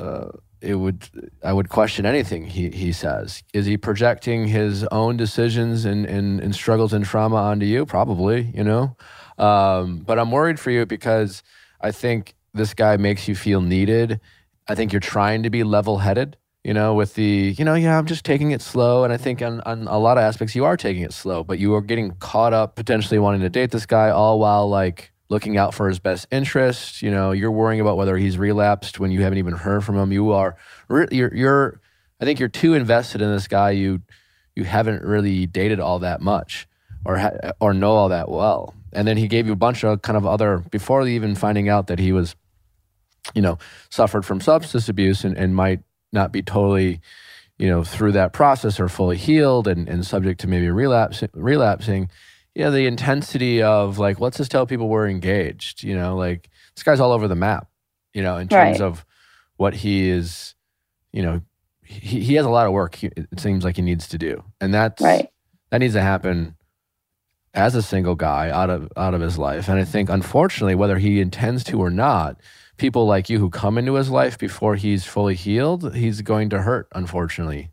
uh, it would I would question anything he, he says. Is he projecting his own decisions and, and, and struggles and trauma onto you? Probably, you know. Um, but I'm worried for you because I think this guy makes you feel needed. I think you're trying to be level headed, you know, with the, you know, yeah, I'm just taking it slow. And I think on, on a lot of aspects, you are taking it slow, but you are getting caught up potentially wanting to date this guy all while like looking out for his best interest. You know, you're worrying about whether he's relapsed when you haven't even heard from him. You are, re- you're, you're, I think you're too invested in this guy. You, you haven't really dated all that much or, ha- or know all that well. And then he gave you a bunch of kind of other, before even finding out that he was, you know, suffered from substance abuse and, and might not be totally, you know, through that process or fully healed and, and subject to maybe relapse, relapsing, you know, the intensity of like, let's just tell people we're engaged, you know, like this guy's all over the map, you know, in terms Right. of what he is, you know, he, he has a lot of work, he, it seems like he needs to do. And that's, right that needs to happen as a single guy out of out of his life. And I think unfortunately, whether he intends to or not, people like you who come into his life before he's fully healed, he's going to hurt, unfortunately.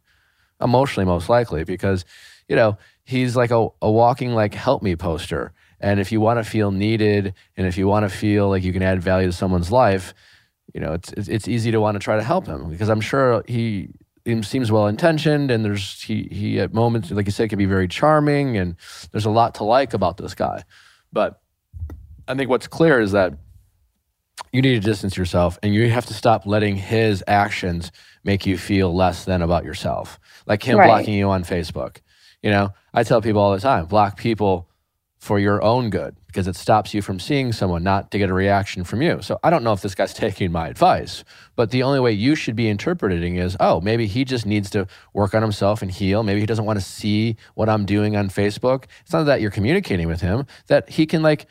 Emotionally most likely, because, you know, he's like a, a walking like help me poster. And if you want to feel needed and if you want to feel like you can add value to someone's life, you know, it's it's, it's easy to want to try to help him because I'm sure he he seems well intentioned and there's he he at moments like you said can be very charming and there's a lot to like about this guy. But i think what's clear is that you need to distance yourself and you have to stop letting his actions make you feel less than about yourself. Like him Right. blocking you on facebook. You know i tell people all the time block people for your own good because it stops you from seeing someone not to get a reaction from you. So i don't know if this guy's *laughs* taking my advice but the only way you should be interpreting is oh maybe he just needs to work on himself and heal. Maybe he doesn't want to see what i'm doing on facebook. It's not that you're communicating with him that he can like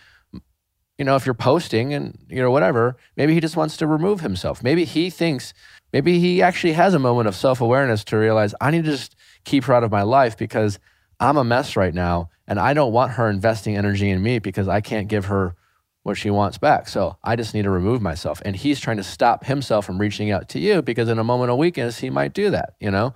you know if you're posting and you know whatever maybe he just wants to remove himself. Maybe he thinks maybe he actually has a moment of self-awareness to realize i need to just keep her out of my life because i'm a mess right now and i don't want her investing energy in me because i can't give her what she wants back so i just need to remove myself and he's trying to stop himself from reaching out to you because in a moment of weakness he might do that you know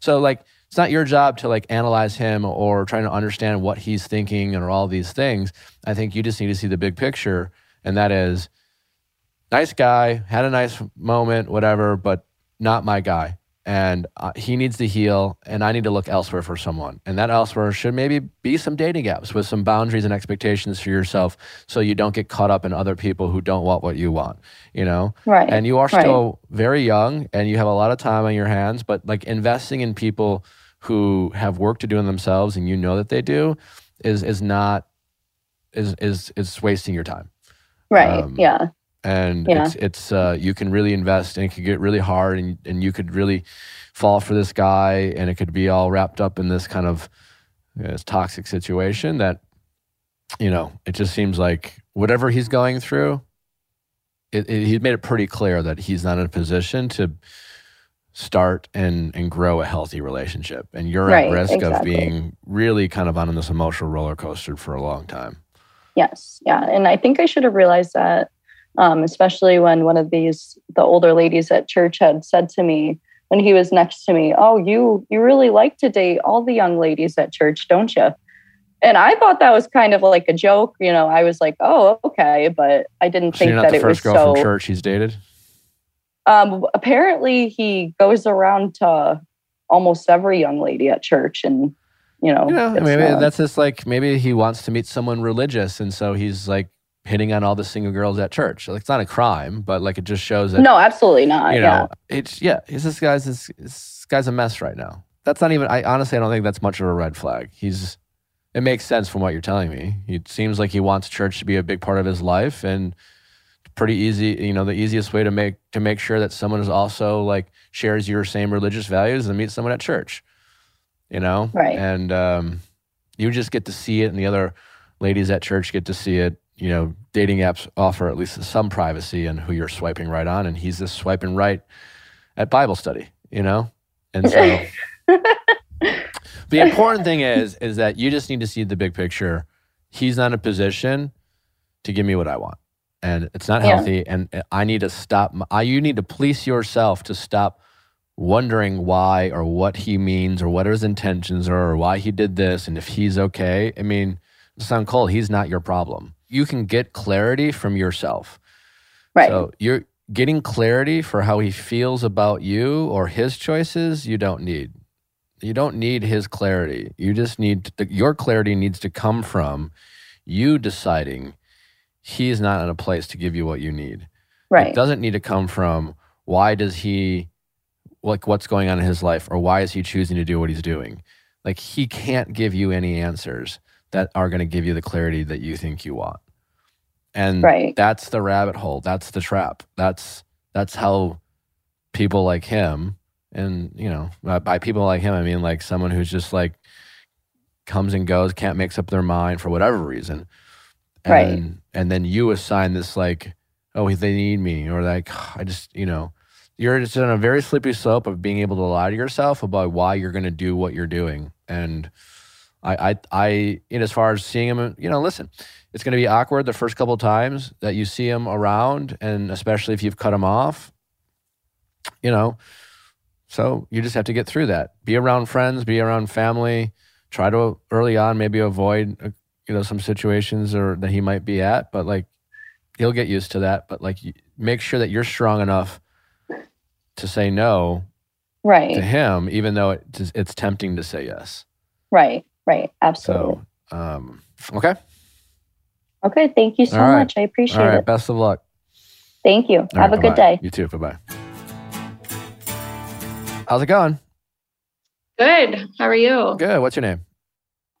so like it's not your job to like analyze him or trying to understand what he's thinking or all these things. I think you just need to see the big picture, and that is nice guy, had a nice moment, whatever, but not my guy. And uh, he needs to heal, and I need to look elsewhere for someone. And that elsewhere should maybe be some dating apps with some boundaries and expectations for yourself so you don't get caught up in other people who don't want what you want, you know? Right. And you are Right. still very young and you have a lot of time on your hands, but like investing in people who have work to do in themselves and you know that they do is is not is is is wasting your time right. um, yeah. And Yeah. it's it's uh, you can really invest and it could get really hard and and you could really fall for this guy and it could be all wrapped up in this kind of you know, this toxic situation that you know it just seems like whatever he's going through it, it, he's made it pretty clear that he's not in a position to start and and grow a healthy relationship and you're Right, at risk of being really kind of on this emotional roller coaster for a long time Yes. Yeah. And I think I should have realized that, um, especially when one of these, the older ladies at church had said to me when he was next to me, Oh, you, you really like to date all the young ladies at church, don't you? And I thought that was kind of like a joke. You know, I was like, Oh, okay. But I didn't so think that the it was girl so. from church he's dated Um, apparently, he goes around to almost every young lady at church and, you know, You know, maybe not- that's just like maybe he wants to meet someone religious, and so he's like hitting on all the single girls at church. Like it's not a crime, but like it just shows that no, absolutely not. you yeah. know it's yeah. He's this guy's this, this guy's a mess right now. That's not even. I honestly I don't think that's much of a red flag. He's it makes sense from what you're telling me. It seems like he wants church to be a big part of his life, and pretty easy. You know, the easiest way to make to make sure that someone is also like shares your same religious values is to meet someone at church. You know, Right. And um, you just get to see it, and the other ladies at church get to see it. You know, dating apps offer at least some privacy and who you're swiping right on, and he's just swiping right at Bible study. You know, and so the important thing is *laughs* is that you just need to see the big picture. He's not in a position to give me what I want, and it's not Yeah. healthy. And I need to stop. I, you need to police yourself to stop wondering why or what he means or what his intentions are or why he did this and if he's okay. I mean, sound cold. He's not your problem. You can get clarity from yourself. right. So you're getting clarity for how he feels about you or his choices. You don't need. You don't need his clarity. You just need to, your clarity needs to come from you deciding he's not in a place to give you what you need. Right. It doesn't need to come from why does he like what's going on in his life or why is he choosing to do what he's doing. Like he can't give you any answers that are going to give you the clarity that you think you want. And Right. that's the rabbit hole. That's the trap. That's that's how people like him and you know by- by people like him I mean like someone who's just like comes and goes, can't make up their mind for whatever reason. And, Right. And then you assign this like, oh, they need me, or like, *sighs* I just, you know, you're just on a very slippery slope of being able to lie to yourself about why you're going to do what you're doing. And I, I, I, know, as far as seeing him, you know, listen, it's going to be awkward the first couple times that you see him around, and especially if you've cut him off, you know. So you just have to get through that. Be around friends, be around family. Try to early on maybe avoid, uh, you know, some situations or that he might be at, but like he'll get used to that. But like, make sure that you're strong enough to say no right, to him, even though it's it's tempting to say yes. Right. Right. Absolutely. So, um, okay, okay. Thank you so All right. much. I appreciate all right. it. Best of luck. Thank you. All Have right, a good bye-bye. day. You too. Bye bye. How's it going? Good. How are you? Good. What's your name?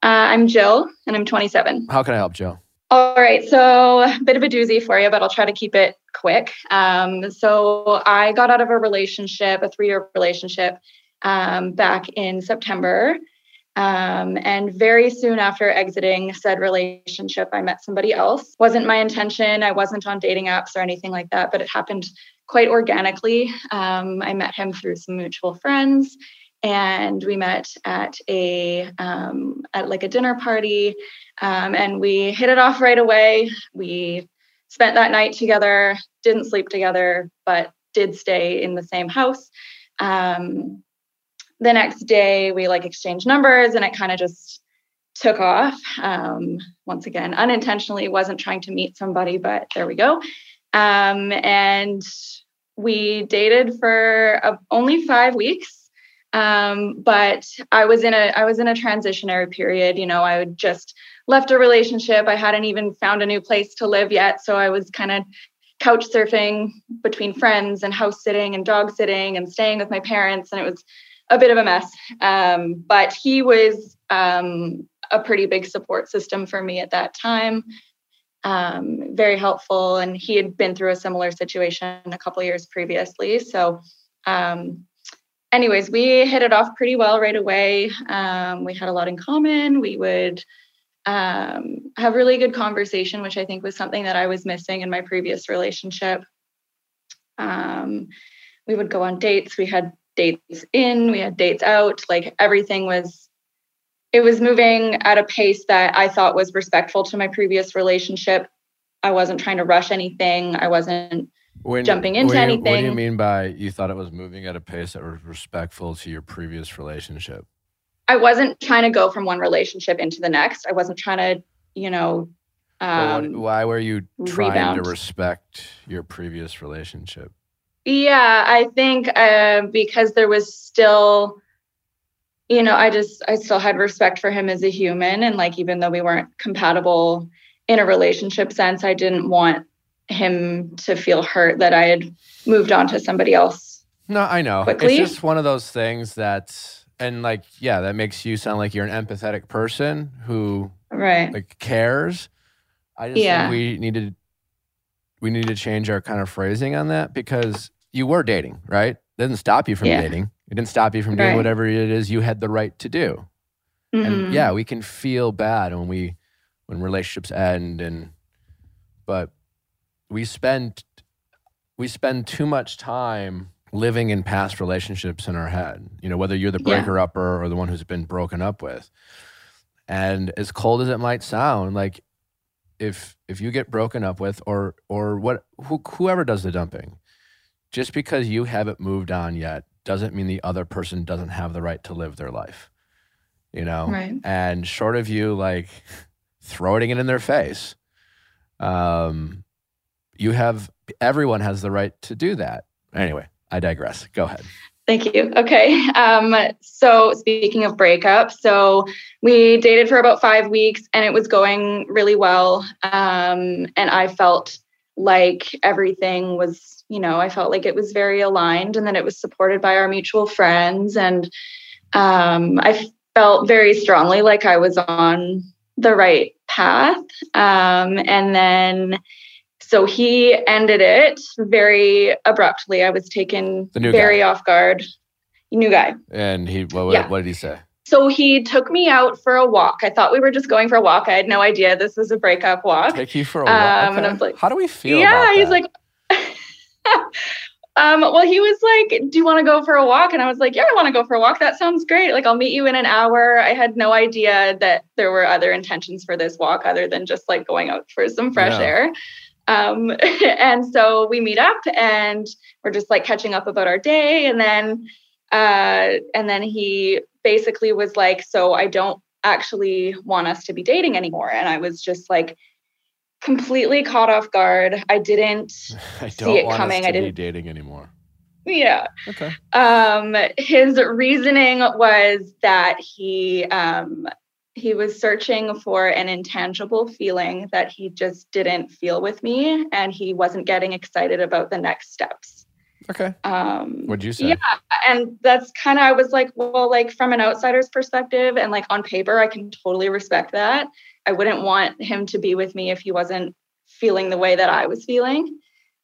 Uh, I'm Jill, and I'm 27. How can I help, Jill? All right. So, a bit of a doozy for you, but I'll try to keep it quick. Um, so, I got out of a relationship, a three year relationship, um, back in September. Um, and very soon after exiting said relationship, I met somebody else. Wasn't my intention. I wasn't on dating apps or anything like that, but it happened quite organically. Um, I met him through some mutual friends, and we met at a um, at like a dinner party, um, and we hit it off right away. We spent that night together. Didn't sleep together, but did stay in the same house. Um, the next day we like exchanged numbers and it kind of just took off. Um, once again, unintentionally, wasn't trying to meet somebody, but there we go. Um, and we dated for uh, only five weeks. Um, but I was in a I was in a transitionary period. You know, I had just left a relationship. I hadn't even found a new place to live yet, so I was kind of couch surfing between friends and house sitting and dog sitting and staying with my parents, and it was a bit of a mess. Um, but he was um, a pretty big support system for me at that time. Um, very helpful, and he had been through a similar situation a couple years previously. So, um, anyways, we hit it off pretty well right away. Um, we had a lot in common. We would um, have really good conversation, which I think was something that I was missing in my previous relationship. We would go on dates. We had dates in, we had dates out. Like everything was it was moving at a pace that I thought was respectful to my previous relationship. I wasn't trying to rush anything. I wasn't When, Jumping into what you- What do you mean by you thought it was moving at a pace that was respectful to your previous relationship? I wasn't trying to go from one relationship into the next. I wasn't trying to, you know, what- um, why were you trying rebound. to respect your previous relationship? Yeah, I think uh, because there was still, you know, I just I still had respect for him as a human, and like even though we weren't compatible in a relationship sense, I didn't want him to feel hurt that I had moved on to somebody else. No, I know. Quickly? It's just one of those things that, and like, yeah, that makes you sound like you're an empathetic person who Right. like cares. I just Yeah. think we need to we need to change our kind of phrasing on that because you were dating, right? It Didn't stop you from Yeah. dating. It didn't stop you from doing Right. whatever it is you had the right to do. Mhm. And yeah, we can feel bad when we when relationships end and but we spend we spend too much time living in past relationships in our head. You know, whether you're the breaker upper or the one who's been broken up with. And as cold as it might sound, like if if you get broken up with or or what who, whoever does the dumping, just because you haven't moved on yet doesn't mean the other person doesn't have the right to live their life. You know? Right. And short of you like throwing it in their face, um, you have everyone has the right to do that. Anyway, I digress. Go ahead. Thank you. Okay. Um, so speaking of breakup, so we dated for about five weeks and it was going really well. Um, and I felt like everything was, you know, I felt like it was very aligned and that it was supported by our mutual friends. And um, I felt very strongly like I was on the right path. Um, and then so he ended it very abruptly. I was taken very guy. off guard. New guy. And he what, Yeah. what did he say? So he took me out for a walk. I thought we were just going for a walk. I had no idea this was a breakup walk. Take you for a walk. Um, and I Okay. was like, How do we feel? yeah, he's like, *laughs* um, well, he was like, Do you want to go for a walk? And I was like, Yeah, I want to go for a walk. That sounds great. Like, I'll meet you in an hour. I had no idea that there were other intentions for this walk other than just like going out for some fresh Yeah. air. Um, *laughs* and so we meet up and we're just like catching up about our day. And then, uh, and then he basically was like, So I don't actually want us to be dating anymore. And I was just like, completely caught off guard. I didn't *laughs* I see don't it want coming. us I to be didn't- be dating anymore. yeah. Okay. Um his reasoning was that he um he was searching for an intangible feeling that he just didn't feel with me and he wasn't getting excited about the next steps. Okay. Um What'd you say? Yeah, and that's kind of I was like, well, like from an outsider's perspective and like on paper, I can totally respect that. I wouldn't want him to be with me if he wasn't feeling the way that I was feeling.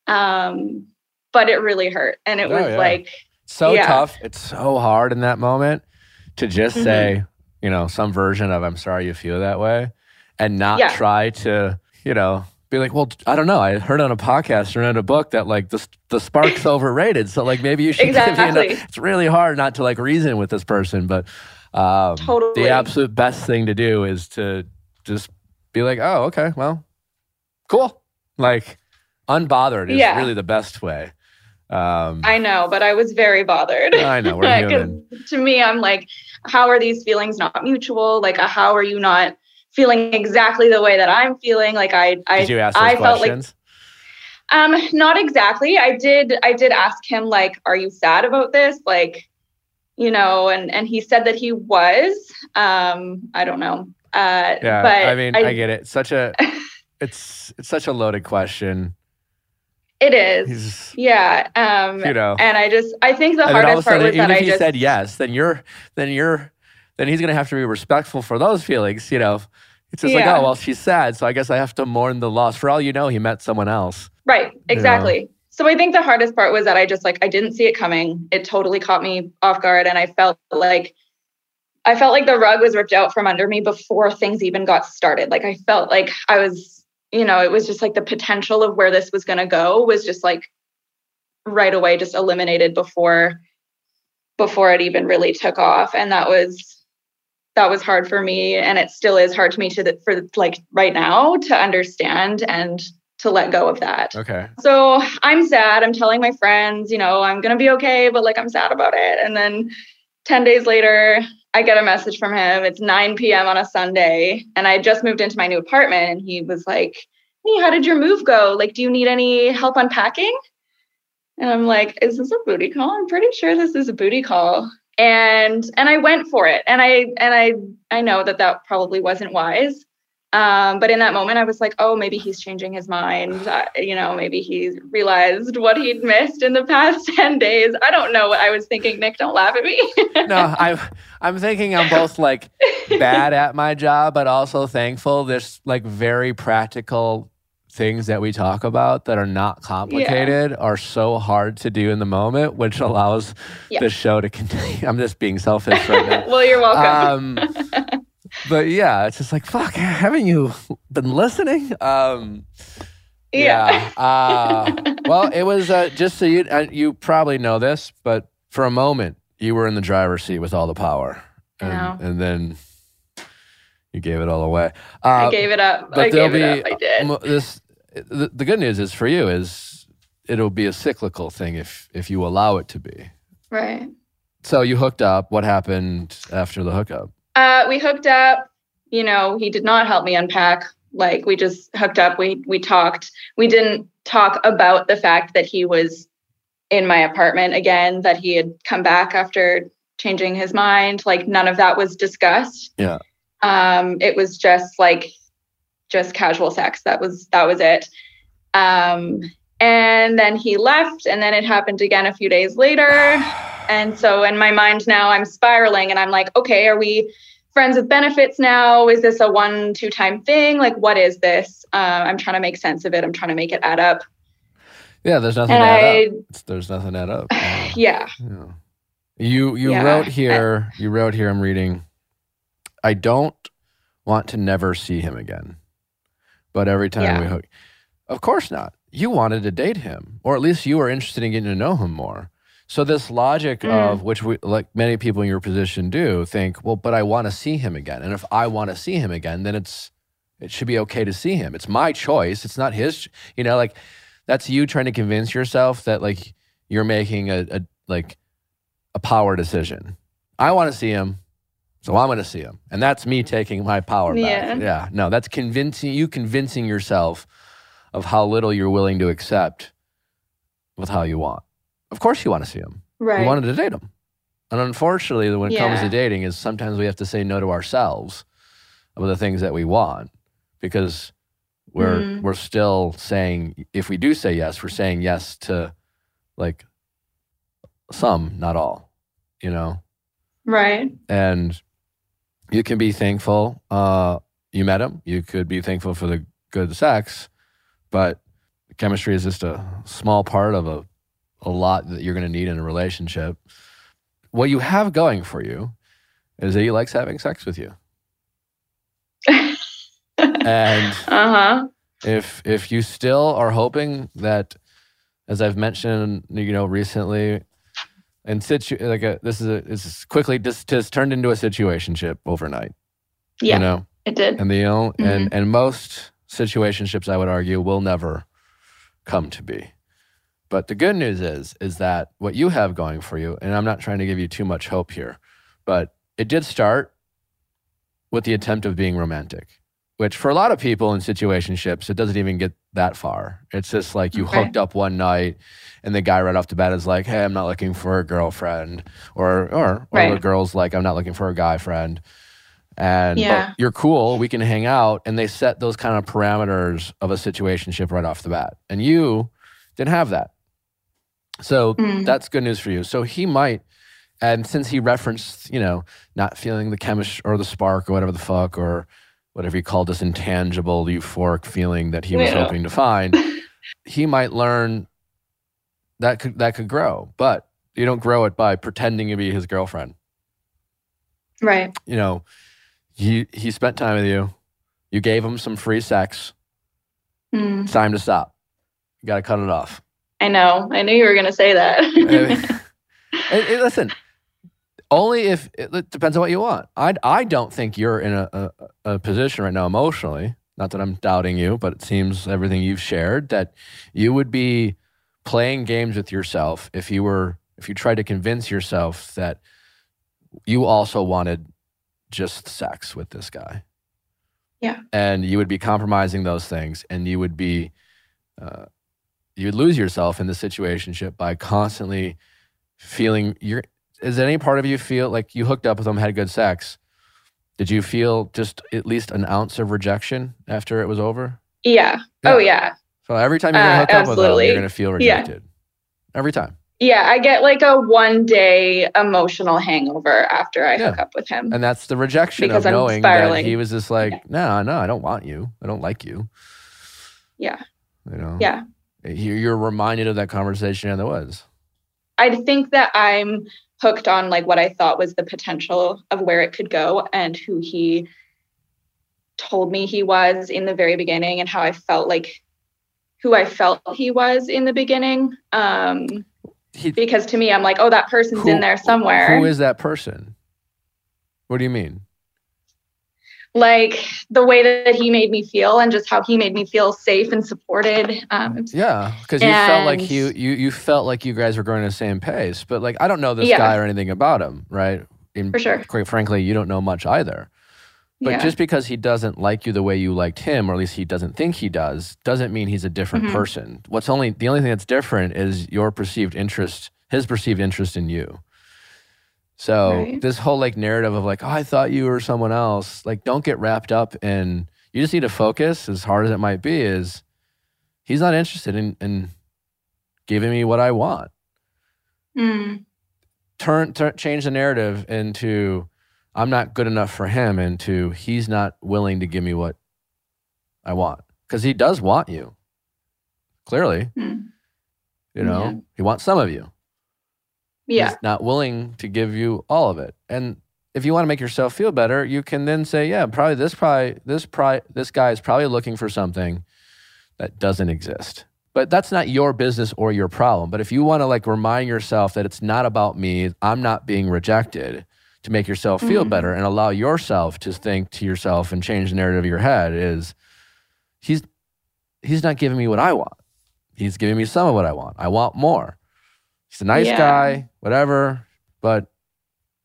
Um, but it really hurt, and it Oh, was yeah. like, so Yeah. tough. It's so hard in that moment to just Mhm. say, you know, some version of "I'm sorry you feel that way," and not Yeah. try to, you know, be like, "Well, I don't know. I heard on a podcast or in a book that like the the spark's *laughs* overrated, so like maybe you should Exactly. enough." It's really hard not to like reason with this person, but um, Totally. the absolute best thing to do is to just be like, "Oh, okay, well, cool." Like unbothered is Yeah. really the best way. Um, I know, but I was very bothered. I know we're *laughs* human. to me, I'm like, how are these feelings not mutual? Like, uh, how are you not feeling exactly the way that I'm feeling? Like, I, I, Did you ask I felt like um, not exactly. I did. I did ask him, like, "Are you sad about this?" Like, you know, and and he said that he was. Um, I don't know. Uh, yeah, but I mean, I, get it. Such a, *laughs* it's it's such a loaded question. It is. He's, Yeah. Um, you know, and I just, I think the and then all of a hardest part sudden, was even that if I he just said yes, then you're, then you're, then he's gonna have to be respectful for those feelings. You know, it's just like, oh well, she's sad, so I guess I have to mourn the loss. For all you know, he met someone else. Right, exactly. So I think the hardest part was that I just like I didn't see it coming. It totally caught me off guard and I felt like I felt like the rug was ripped out from under me before things even got started. Like I felt like I was, you know, it was just like the potential of where this was going to go was just like right away just eliminated before before it even really took off and that was that was hard for me and it still is hard to me to the, for like right now to understand and to let go of that. Okay. So I'm sad. I'm telling my friends, you know, I'm going to be okay, but like I'm sad about it. And then 10 days later, I get a message from him. It's 9 p.m. on a Sunday. And I just moved into my new apartment. And he was like, Hey, how did your move go? Like, do you need any help unpacking? And I'm like, Is this a booty call? I'm pretty sure this is a booty call. And and I went for it. And I and I I know that that probably wasn't wise. Um, but in that moment, I was like, oh, maybe he's changing his mind. Uh, you know, maybe he realized what he'd missed in the past *laughs* 10 days. I don't know what I was thinking. Nick, don't laugh at me. no, I'm I'm thinking I'm both like bad at my job, but also thankful. There's like very practical things that we talk about that are not complicated are so hard to do in the moment, which allows Yeah. the show to continue. *laughs* I'm just being selfish right now. *laughs* well, you're welcome. um, but yeah, it's just like fuck. Haven't you been listening? Um, yeah. uh, well, it was uh, just so you uh, you probably know this, but for a moment you were in the driver's seat with all the power, and, and then you gave it all away. I Uh, gave it up. but I there'll it be up. I did. this. The, the good news is for you is it'll be a cyclical thing if if you allow it to be. right. So you hooked up. What happened after the hookup? Uh, we hooked up. You know, he did not help me unpack. Like we just hooked up. We we talked. We didn't talk about the fact that he was in my apartment again. That he had come back after changing his mind. Like none of that was discussed. Yeah. Um, it was just like just casual sex. That was that was it. Um, and then he left, and then it happened again a few days later. *sighs* And so in my mind now, I'm spiraling and I'm like, okay, are we friends with benefits now? Is this a one, two time thing? Like, what is this? Uh, I'm trying to make sense of it. I'm trying to make it add up. Yeah, there's nothing And add I, up. There's nothing add up. *sighs* Yeah. yeah. You you Yeah, wrote here. you wrote here. I'm reading. I don't want to never see him again, but every time Yeah. we hook, of course not. You wanted to date him, or at least you were interested in getting to know him more. So this logic Mm. of which we like many people in your position do think, well, but I want to see him again, and if I want to see him again, then it's it should be okay to see him. It's my choice. It's not his. You know, like that's you trying to convince yourself that like you're making a, a like a power decision. I want to see him, so I'm going to see him, and that's me taking my power Yeah. back. Yeah, no, that's convincing you convincing yourself of how little you're willing to accept with how you want. Of course, you want to see him. right. You wanted to date him, and unfortunately, when it comes to dating, is sometimes we have to say no to ourselves about the things that we want because we're Mm. we're still saying if we do say yes, we're saying yes to like some, not all, you know. right. And you can be thankful uh, you met him. You could be thankful for the good sex, but chemistry is just a small part of a a lot that you're going to need in a relationship. What you have going for you is that he likes having sex with you. And *laughs* uh huh. if if you still are hoping that as i've mentioned you know recently and situ like a, this is a is quickly just just turned into a situationship overnight Yeah, you know it did. and the o- and and most situationships i would argue will never come to be But the good news is, is that what you have going for you, and I'm not trying to give you too much hope here, but it did start with the attempt of being romantic, which for a lot of people in situationships, it doesn't even get that far. It's just like you Okay. hooked up one night and the guy right off the bat is like, Hey, I'm not looking for a girlfriend. Or or or the girl's like, I'm not looking for a guy friend. And Yeah. you're cool, we can hang out. And they set those kind of parameters of a situationship right off the bat. And you didn't have that. So Mm. that's good news for you. So he might, and since he referenced, you know, not feeling the chemistry or the spark or whatever the fuck or whatever he called this intangible euphoric feeling that he was Yeah. hoping to find, *laughs* he might learn that could that could grow. But you don't grow it by pretending to be his girlfriend. Right. You know, he he spent time with you. You gave him some free sex. Mm. It's time to stop. You got to cut it off. I know. I knew you were going to say that. *laughs* Hey, hey, *laughs* listen, only if it, depends on what you want. I I don't think you're in a, a, a position right now emotionally. Not that I'm doubting you, but it seems everything you've shared that you would be playing games with yourself if you were if you tried to convince yourself that you also wanted just sex with this guy. Yeah. and you would be compromising those things, and you would be uh, you would lose yourself in the situationship by constantly feeling you're is there any part of you feel like you hooked up with them had good sex did you feel just at least an ounce of rejection after it was over yeah. Oh, yeah. so every time you're gonna Uh, hook up with them you're gonna feel Yeah. rejected every time Yeah. I get like a one day emotional hangover after I hook up with him. and that's the rejection Because of I'm knowing that spiraling. he was just like Yeah. no no i don't want you i don't like you Yeah. you know Yeah. You- you're reminded of that conversation and the was. I think that I'm hooked on like what I thought was the potential of where it could go and who he told me he was in the very beginning and how I felt like who I felt he was in the beginning. Um, he, because to me, I'm like, oh, that person's Who- in there somewhere. who is that person what do you mean like the way that he made me feel and just how he made me feel safe and supported. Um, Yeah, because you felt like you you you felt like you guys were going at the same pace. But like I don't know this Yeah. guy or anything about him, right? And For sure. Quite frankly, you don't know much either. But yeah. just because he doesn't like you the way you liked him, or at least he doesn't think he does, doesn't mean he's a different Mhm. person. What's only the only thing that's different is your perceived interest, his perceived interest in you. So Right. this whole like narrative of like, oh, I thought you were someone else, like don't get wrapped up in you just need to focus, as hard as it might be, is he's not interested in in giving me what I want. Mm, Turn, turn change the narrative into I'm not good enough for him into he's not willing to give me what I want. Because he does want you. Clearly. mm. You know, Yeah. he wants some of you. Yeah. He's not willing to give you all of it. And if you want to make yourself feel better, you can then say, yeah, probably this probably this probably this guy is probably looking for something that doesn't exist. But that's not your business or your problem. But if you want to like remind yourself that it's not about me, I'm not being rejected to make yourself feel Mhm. better and allow yourself to think to yourself and change the narrative of your head is he's he's not giving me what I want. He's giving me some of what I want. I want more. He's a nice Yeah. guy, whatever, but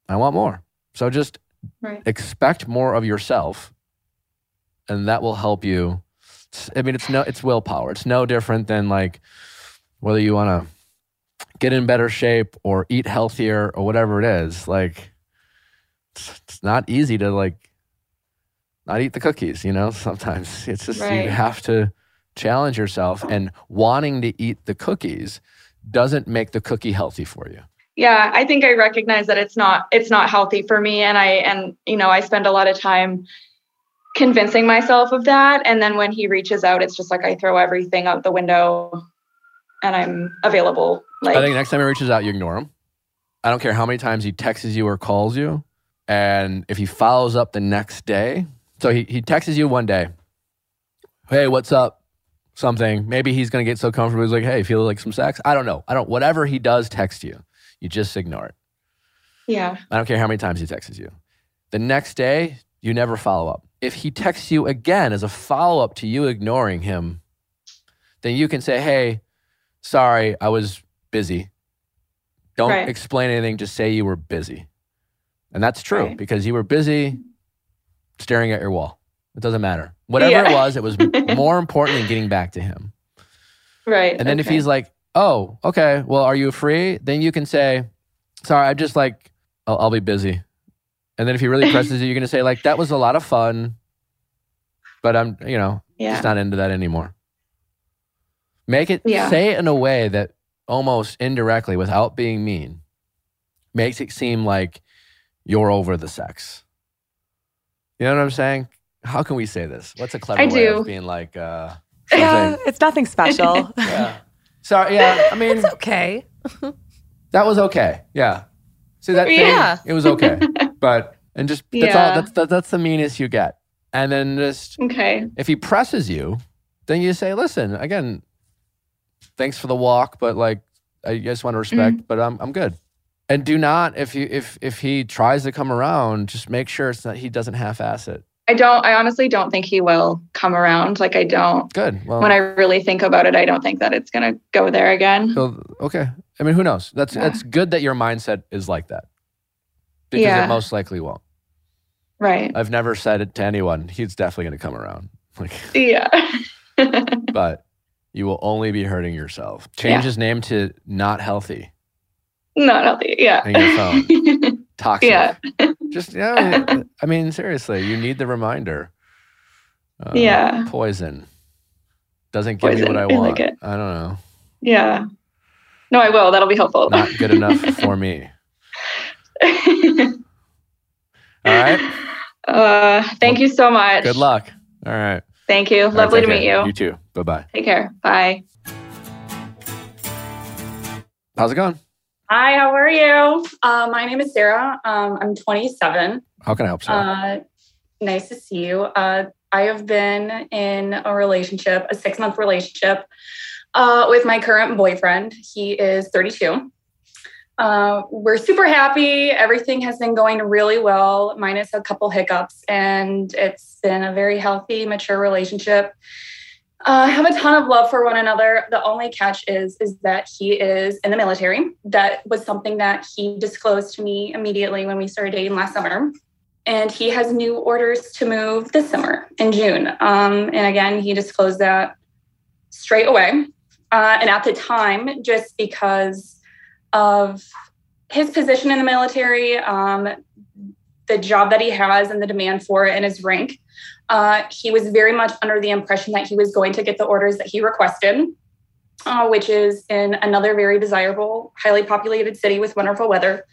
I want more. So just Right. expect more of yourself and that will help you. I mean, it's no it's willpower. It's no different than like whether you want to get in better shape or eat healthier or whatever it is. Like it's, not easy to like not eat the cookies, you know? *laughs* Sometimes it's just you have to challenge yourself and wanting to eat the cookies doesn't make the cookie healthy for you. yeah i think i recognize that it's not it's not healthy for me and i and you know i spend a lot of time convincing myself of that and then when he reaches out it's just like i throw everything out the window and i'm available like I think next time he reaches out, you ignore him. I don't care how many times he texts you or calls you. And if he follows up the next day, so he, he texts you one day, hey, what's up? Something. Maybe he's going to get so comfortable. He's like, hey, feel like some sex? I don't know. I don't, whatever he does text you, you just ignore it. yeah I don't care how many times he texts you. The next day, you never follow up. If he texts you again as a follow up to you ignoring him, then you can say, hey, sorry, I was busy. Don't Right. explain anything, just say you were busy. And that's true Right. because you were busy staring at your wall. It doesn't matter. Whatever Yeah. it was, it was *laughs* more important than getting back to him. Right. And then if he's like, "Oh, okay, well, are you free?" Then you can say, "Sorry, I just like I'll, I'll be busy." And then if he really *laughs* presses you, you're gonna say like, "That was a lot of fun, but I'm you know yeah. just not into that anymore." Make it Yeah. say it in a way that almost indirectly, without being mean, makes it seem like you're over the sex. You know what I'm saying? How can we say this? What's a clever I way do. of being like, uh, *laughs* Yeah, it's nothing special. *laughs* yeah. Sorry, yeah. I *laughs* mean, It's okay. that was okay. Yeah. See that thing? Yeah. It was okay. but and just that's all that's that, that's the meanest you get. And then just Okay. if he presses you, then you say, "Listen, again, thanks for the walk, but like I just want to respect, Mm-hmm. but I'm I'm good." And do not if you if if he tries to come around, just make sure it's not he doesn't half-ass it. I don't. I honestly don't think he will come around. Like I don't. Good. Well, when I really think about it, I don't think that it's gonna go there again. so- okay. I mean, who knows? That's Yeah. that's good that your mindset is like that. Because Yeah. it most likely won't. Right. I've never said it to anyone. He's definitely going to come around. *laughs* Like, Yeah. *laughs* but you will only be hurting yourself. Change Yeah. his name to not healthy. Not healthy. Yeah. In your phone. *laughs* Toxic. Yeah. Just yeah. *laughs* I mean, seriously, you need the reminder. Uh, Yeah. Poison doesn't give me what Poison. I I like want. it. I don't know. yeah. No, I will. That'll be helpful. Not good enough for me. *laughs* All right. uh, thank you so much. Good luck. All right. Thank you. All right, Lovely take to meet you. You too. Bye bye. Take care. Bye. How's it going? Hi, how are you? Uh, my name is Sarah. Um, I'm 27. How can I help? Sir? Uh, nice to see you. Uh, I have been in a relationship, a six month relationship, uh, with my current boyfriend. He is 32. Uh, we're super happy. Everything has been going really well, minus a couple hiccups, and it's been a very healthy, mature relationship. Uh, have a ton of love for one another. The only catch is is that he is in the military. That was something that he disclosed to me immediately when we started dating last summer. And he has new orders to move this summer in June. Um, and again, he disclosed that straight away. Uh, and at the time, just because of his position in the military, um, the job that he has, and the demand for it, and his rank, uh, he was very much under the impression that he was going to get the orders that he requested, uh, which is in another very desirable, highly populated city with wonderful weather.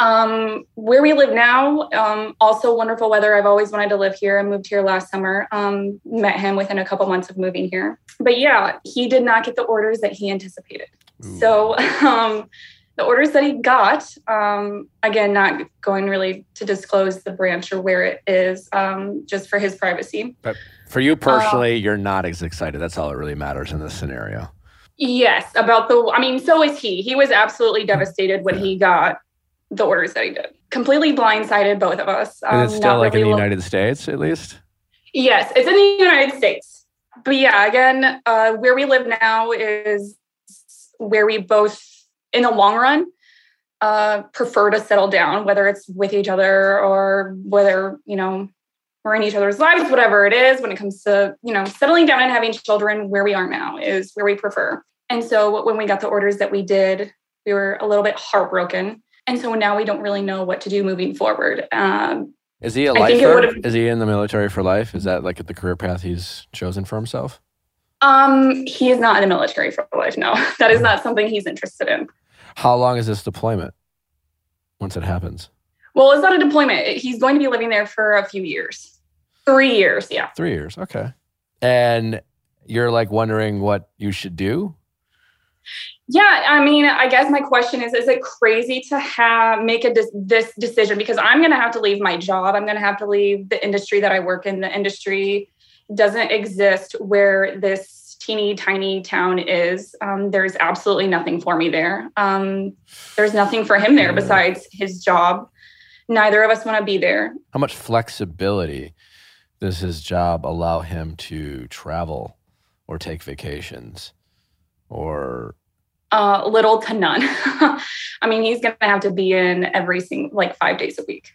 Um, where we live now, um, also wonderful weather. I've always wanted to live here. I moved here last summer. Um, met him within a couple months of moving here. But yeah, he did not get the orders that he anticipated. So *laughs* um, the orders that he got, um, again, not going really to disclose the branch or where it is, um, just for his privacy. But for you personally, you're not as excited. That's all that really matters in this scenario. Yes, about the. I mean, so is he. He was absolutely devastated when he got the orders that he did. Completely blindsided, both of us. And it's Um, still like in the really lo- United States, at least. Yes, it's in the United States. But yeah, again, uh, where we live now is where we both, in the long run, uh, prefer to settle down, whether it's with each other or whether, you know, we're in each other's lives, whatever it is, when it comes to, you know, settling down and having children, where we are now is where we prefer. And so when we got the orders that we did, we were a little bit heartbroken. And so now we don't really know what to do moving forward. Um, Is he a lifer? Is he in the military for life? Is that like the career path he's chosen for himself? Um, he is not in the military for life. No, *laughs* that is not something he's interested in. How long is this deployment? Once it happens, Well, it's not a deployment. He's going to be living there for a few years, three years. Yeah. three years. Okay. And you're like wondering what you should do. Yeah. I mean, I guess my question is: Is it crazy to have make a this decision? Because I'm going to have to leave my job. I'm going to have to leave the industry that I work in. The industry doesn't exist where this teeny tiny town is. Um, there's absolutely nothing for me there. Um, there's nothing for him there besides his job. Neither of us want to be there. How much flexibility does his job allow him to travel or take vacations or uh, little to none. *laughs* I mean, he's going to have to be in every single, like five days a week.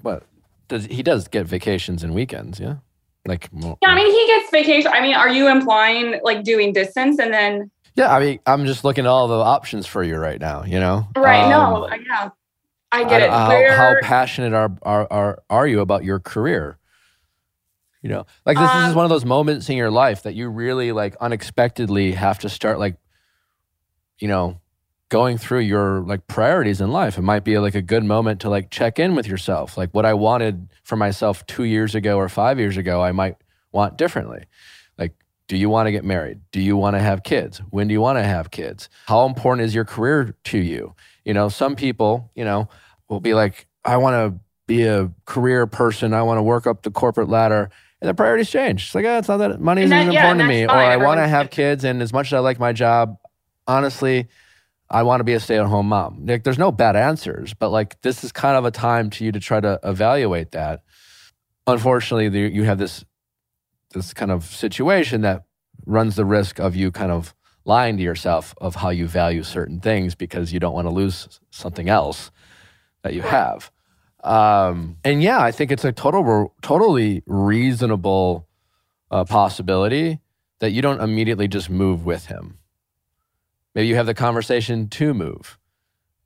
But does he does get vacations and weekends? Yeah, like mo- Yeah, I mean, he gets vacation. I mean, are you implying like doing distance and then, yeah. I mean, I'm just looking at all the options for you right now. You know, right? Um, no, yeah, I get I- it. How, how passionate are, are are are you about your career? You know, like this is just Um, one of those moments in your life that you really like unexpectedly have to start like, you know, going through your like priorities in life. It might be like a good moment to like check in with yourself. Like what I wanted for myself two years ago or five years ago, I might want differently. Like, do you want to get married? Do you want to have kids? When do you want to have kids? How important is your career to you? You know, some people, you know, will be like, I want to be a career person. I want to work up the corporate ladder. And their priorities change. It's like, oh, it's not that money isn't that- yeah, important to me. that's Or. I want to have kids. And as much as I like my job, honestly, I want to be a stay at home mom. Like, there's no bad answers, but like, this is kind of a time to you to try to evaluate that. Unfortunately, the, you have this this kind of situation that runs the risk of you kind of lying to yourself of how you value certain things because you don't want to lose something else that you have. Um, and yeah, I think it's a total, totally reasonable uh, possibility that you don't immediately just move with him. Maybe you have the conversation to move.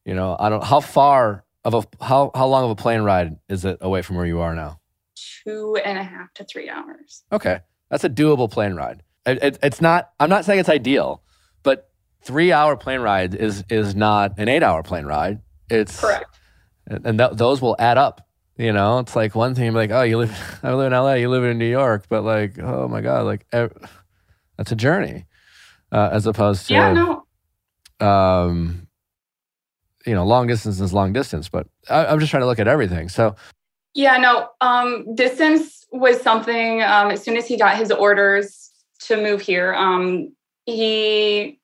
You know, I don't. How far of a how how long of a plane ride is it away from where you are now? two and a half to three hours. Okay, that's a doable plane ride. It, it, it's not. I'm not saying it's ideal, but three hour plane ride is is not an eight hour plane ride. It's Correct. and th- those will add up. You know, it's like one thing, like, oh, you live, *laughs* I live in LA, you live in New York, but like, oh my God, like, ev- that's a journey, uh, as opposed to, Yeah, no. Um, you know, long distance is long distance. But I, I'm just trying to look at everything. So, Yeah, no. Um, distance was something. Um, as soon as he got his orders to move here, um, he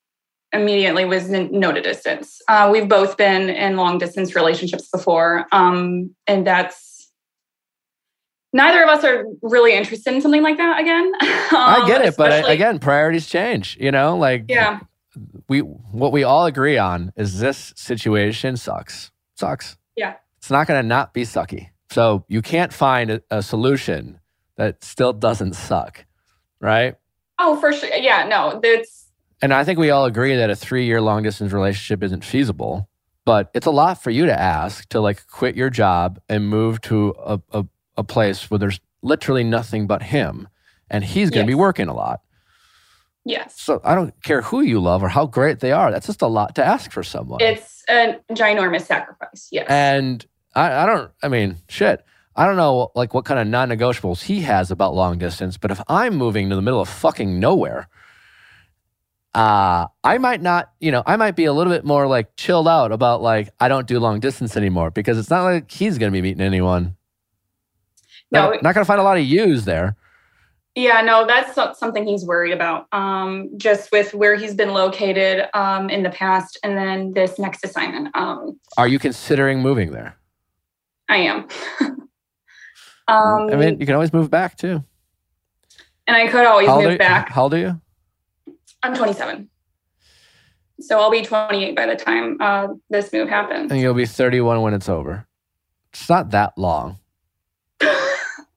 immediately was n- no to distance. Uh, we've both been in long distance relationships before, um, and that's neither of us are really interested in something like that again. *laughs* I Um, get it, but I, again, priorities change. You know, like, yeah, we what we all agree on is this situation sucks. Sucks. Yeah. It's not going to not be sucky. So you can't find a, a solution that still doesn't suck, right? oh for sure. Yeah, no, that's And I think we all agree that a 3-year long distance relationship isn't feasible, but it's a lot for you to ask to like quit your job and move to a a, a place where there's literally nothing but him and he's going to be working a lot. Yes. So I don't care who you love or how great they are. That's just a lot to ask for someone. It's a ginormous sacrifice. Yes. And I, I don't, I mean, shit. I don't know like what kind of non negotiables he has about long distance, but if I'm moving to the middle of fucking nowhere, uh, I might not, you know, I might be a little bit more like chilled out about like, I don't do long distance anymore because it's not like he's going to be meeting anyone. No, Not, not going to find a lot of yous there. Yeah, no, that's not something he's worried about. Um, just with where he's been located um, in the past, and then this next assignment. Um, Are you considering moving there? I am. um, *laughs* I mean, you can always move back too. and I could always How old, are move you, back. how old are you? I'm 27, so I'll be 28 by the time uh, this move happens. And you'll be 31 when it's over. It's not that long. *laughs*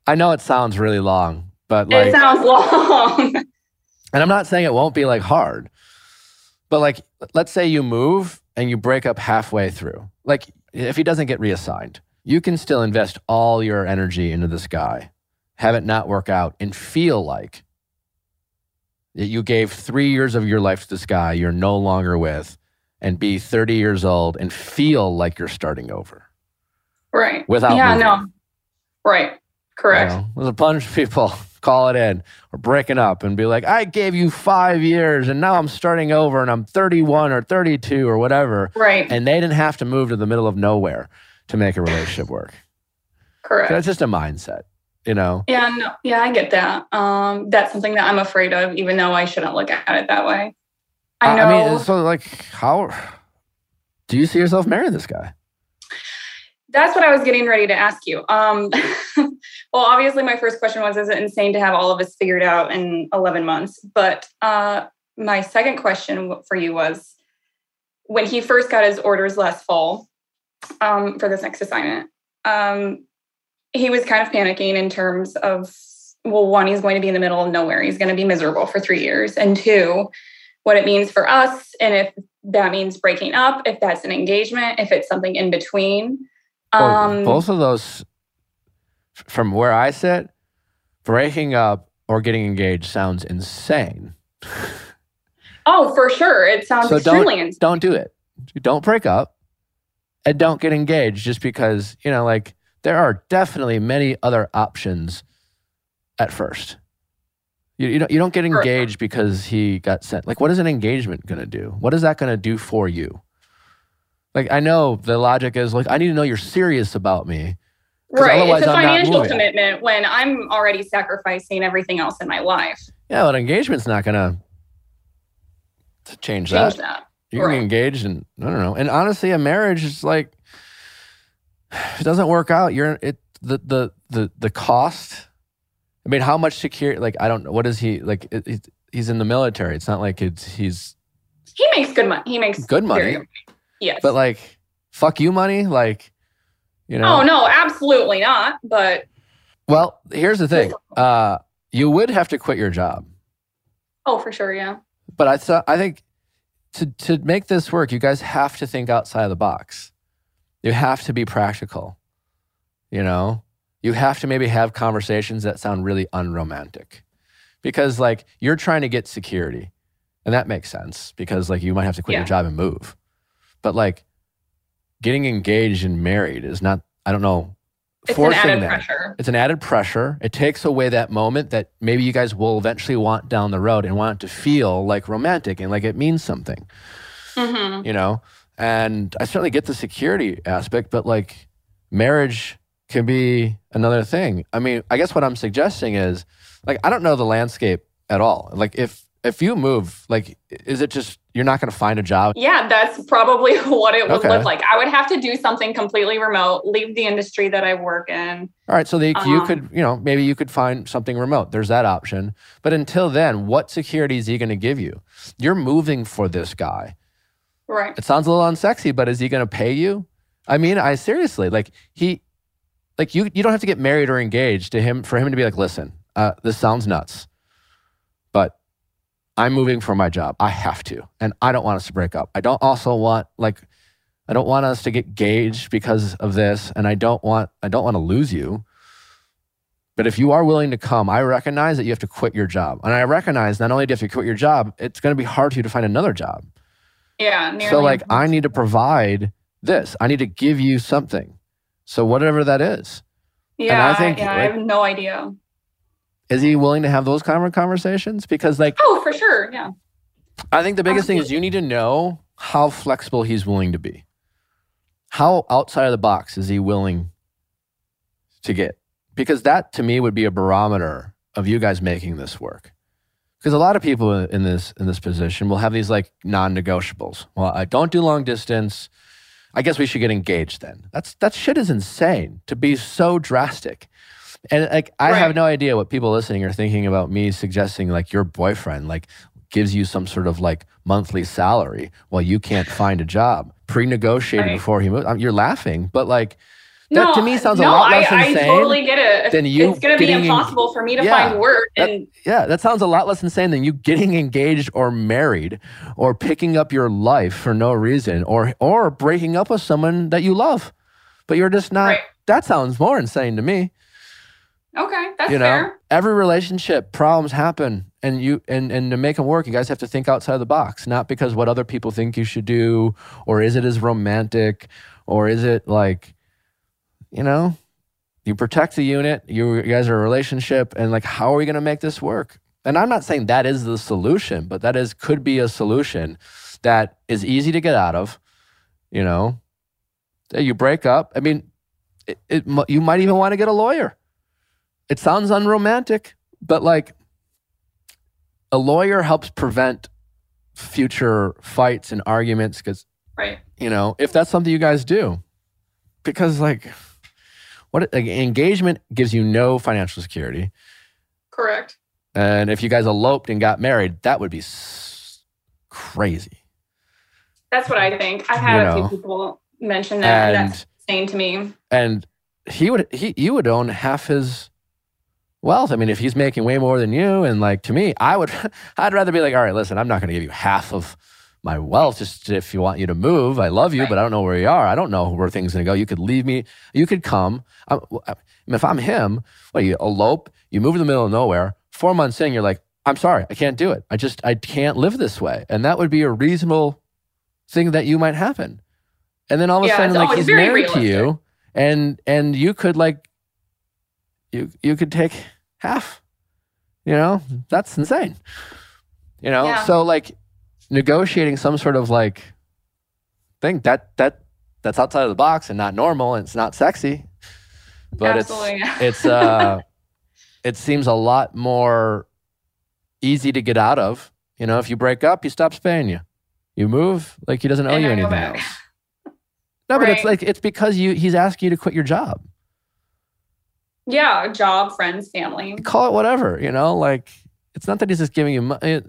I know it sounds really long, but like, it sounds long. *laughs* and I'm not saying it won't be like hard, but like, let's say you move and you break up halfway through. Like, if he doesn't get reassigned, you can still invest all your energy into this guy, have it not work out, and feel like that you gave three years of your life to this guy you're no longer with, and be 30 years old and feel like you're starting over right. without yeah, moving. no. Right. Correct. You know, there's a bunch of people *laughs* call it in or breaking up and be like, I gave you five years and now I'm starting over and I'm 31 or 32 or whatever. Right. And they didn't have to move to the middle of nowhere to make a relationship work. Correct. So that's just a mindset, you know? Yeah, no, yeah, I get that. Um, that's something that I'm afraid of, even though I shouldn't look at it that way. I know. I mean, so like, how do you see yourself marrying this guy? That's what I was getting ready to ask you. Um, *laughs* well, obviously, my first question was: Is it insane to have all of this figured out in 11 months? But uh, my second question for you was: when he first got his orders last fall um, for this next assignment, um, he was kind of panicking in terms of well, one, he's going to be in the middle of nowhere. He's going to be miserable for three years. And two, what it means for us. And if that means breaking up, if that's an engagement, if it's something in between. Well, Um, both of those, from where I sit, breaking up or getting engaged sounds insane. oh, for sure. It sounds So extremely insane. Don't do it. Don't break up and don't get engaged just because, you know, like there are definitely many other options at first. You, you, don't, you don't get engaged because he got sent. Like, what is an engagement going to do? What is that going to do for you? Like, I know the logic is like, I need to know you're serious about me. Right. It's a I'm financial commitment when I'm already sacrificing everything else in my life. Yeah, but engagement's not going to change that. Change that. You're Right. engaged and I don't know. And honestly, a marriage is like *sighs* if it doesn't work out, you're it the the the the cost. I mean, how much security? Like, I don't know. What is he like? It, it, he's in the military. It's not like it's he's He makes good money. He makes good money. Yes. but like fuck you money. Like, you know. oh no, absolutely not. But Well, here's the thing. Uh, you would have to quit your job. oh, for sure, yeah. but I thought I think to to make this work, you guys have to think outside of the box. You have to be practical. You know, you have to maybe have conversations that sound really unromantic, because like you're trying to get security, and that makes sense because like you might have to quit Yeah. your job and move, but like getting engaged and married is not. I don't know. It's an added that. pressure. It's an added pressure. It takes away that moment that maybe you guys will eventually want down the road and want it to feel like romantic and like it means something, Mm-hmm. you know? And I certainly get the security aspect, but like marriage can be another thing. I mean, I guess what I'm suggesting is like, I don't know the landscape at all. Like, if, if you move, like, is it just you're not going to find a job? Yeah, that's probably *laughs* what it would Okay. look like. I would have to do something completely remote, leave the industry that I work in. All right, so you Um, could, you know, maybe you could find something remote. There's that option. But until then, what security is he going to give you? You're moving for this guy. Right. It sounds a little unsexy, but is he going to pay you? I mean, I seriously like he, like you. You don't have to get married or engaged to him for him to be like, listen, uh, this sounds nuts, I'm moving for my job. I have to, and I don't want us to break up. I don't also want like, I don't want us to get gauged because of this, and I don't want I don't want to lose you. But if you are willing to come, I recognize that you have to quit your job, and I recognize not only do you have to quit your job, it's going to be hard for you to find another job. Yeah. So like I need to provide this. I need to give you something. So whatever that is. Yeah. I think, yeah, I have no idea. Is he willing to have those kind of conversations? Because like Oh, for sure. Yeah. I think the biggest thing is you need to know how flexible he's willing to be. How outside of the box is he willing to get? Because that to me would be a barometer of you guys making this work. Because a lot of people in this in this position will have these like non-negotiables. Well, I don't do long distance. I guess we should get engaged then. That's that shit is insane to be so drastic. And like I have no idea what people listening are thinking about me suggesting like your boyfriend like gives you some sort of like monthly salary while you can't find a job pre-negotiated Right. before he moves. I mean, you're laughing, but like that no, to me sounds no, a lot less I, insane. I totally get it. than you it's going to be en- impossible for me to Yeah, find work. that- And Yeah, that sounds a lot less insane than you getting engaged or married or picking up your life for no reason or or breaking up with someone that you love. But you're just not Right. that sounds more insane to me. Okay, that's you know, fair. every relationship problems happen and you and and to make them work, you guys have to think outside the box, not because what other people think you should do or is it as romantic or is it like you know, you protect the unit, you, you guys are a relationship and like how are we going to make this work? And I'm not saying that is the solution, but that is could be a solution that is easy to get out of, you know. You break up. I mean, it, it, you might even want to get a lawyer. It sounds unromantic, but like a lawyer helps prevent future fights and arguments because Right. you know if that's something you guys do because like what like, engagement gives you no financial security Correct. and if you guys eloped and got married that would be s- crazy That's what I think. I've had You a few people mention that, and, And- that's insane to me. and he would he you would own half his wealth. I mean, if he's making way more than you, and like to me, I would *laughs* I'd rather be like, all right, listen, I'm not going to give you half of my wealth just if you want you to move. I love you, but I don't know where you are. I don't know where things going to go. You could leave me. You could come. I, I mean, if I'm him, what you elope? You move in the middle of nowhere. Four months in, you're like, I'm sorry, I can't do it. I just I can't live this way, and that would be a reasonable thing that you might happen. And then all of a Yeah, sudden, like he's married to you, and and you could like you you could take half you know? That's insane. You know? Yeah. so like negotiating some sort of like thing that that that's outside of the box and not normal and it's not sexy but Absolutely. it's *laughs* it's uh it seems a lot more easy to get out of. You know if you break up he stops paying you. You move like he doesn't owe And you anything else. No but it's like it's because you he's asking you to quit your job yeah, job, friends, family. call it whatever you know like it's not that he's just giving you money it,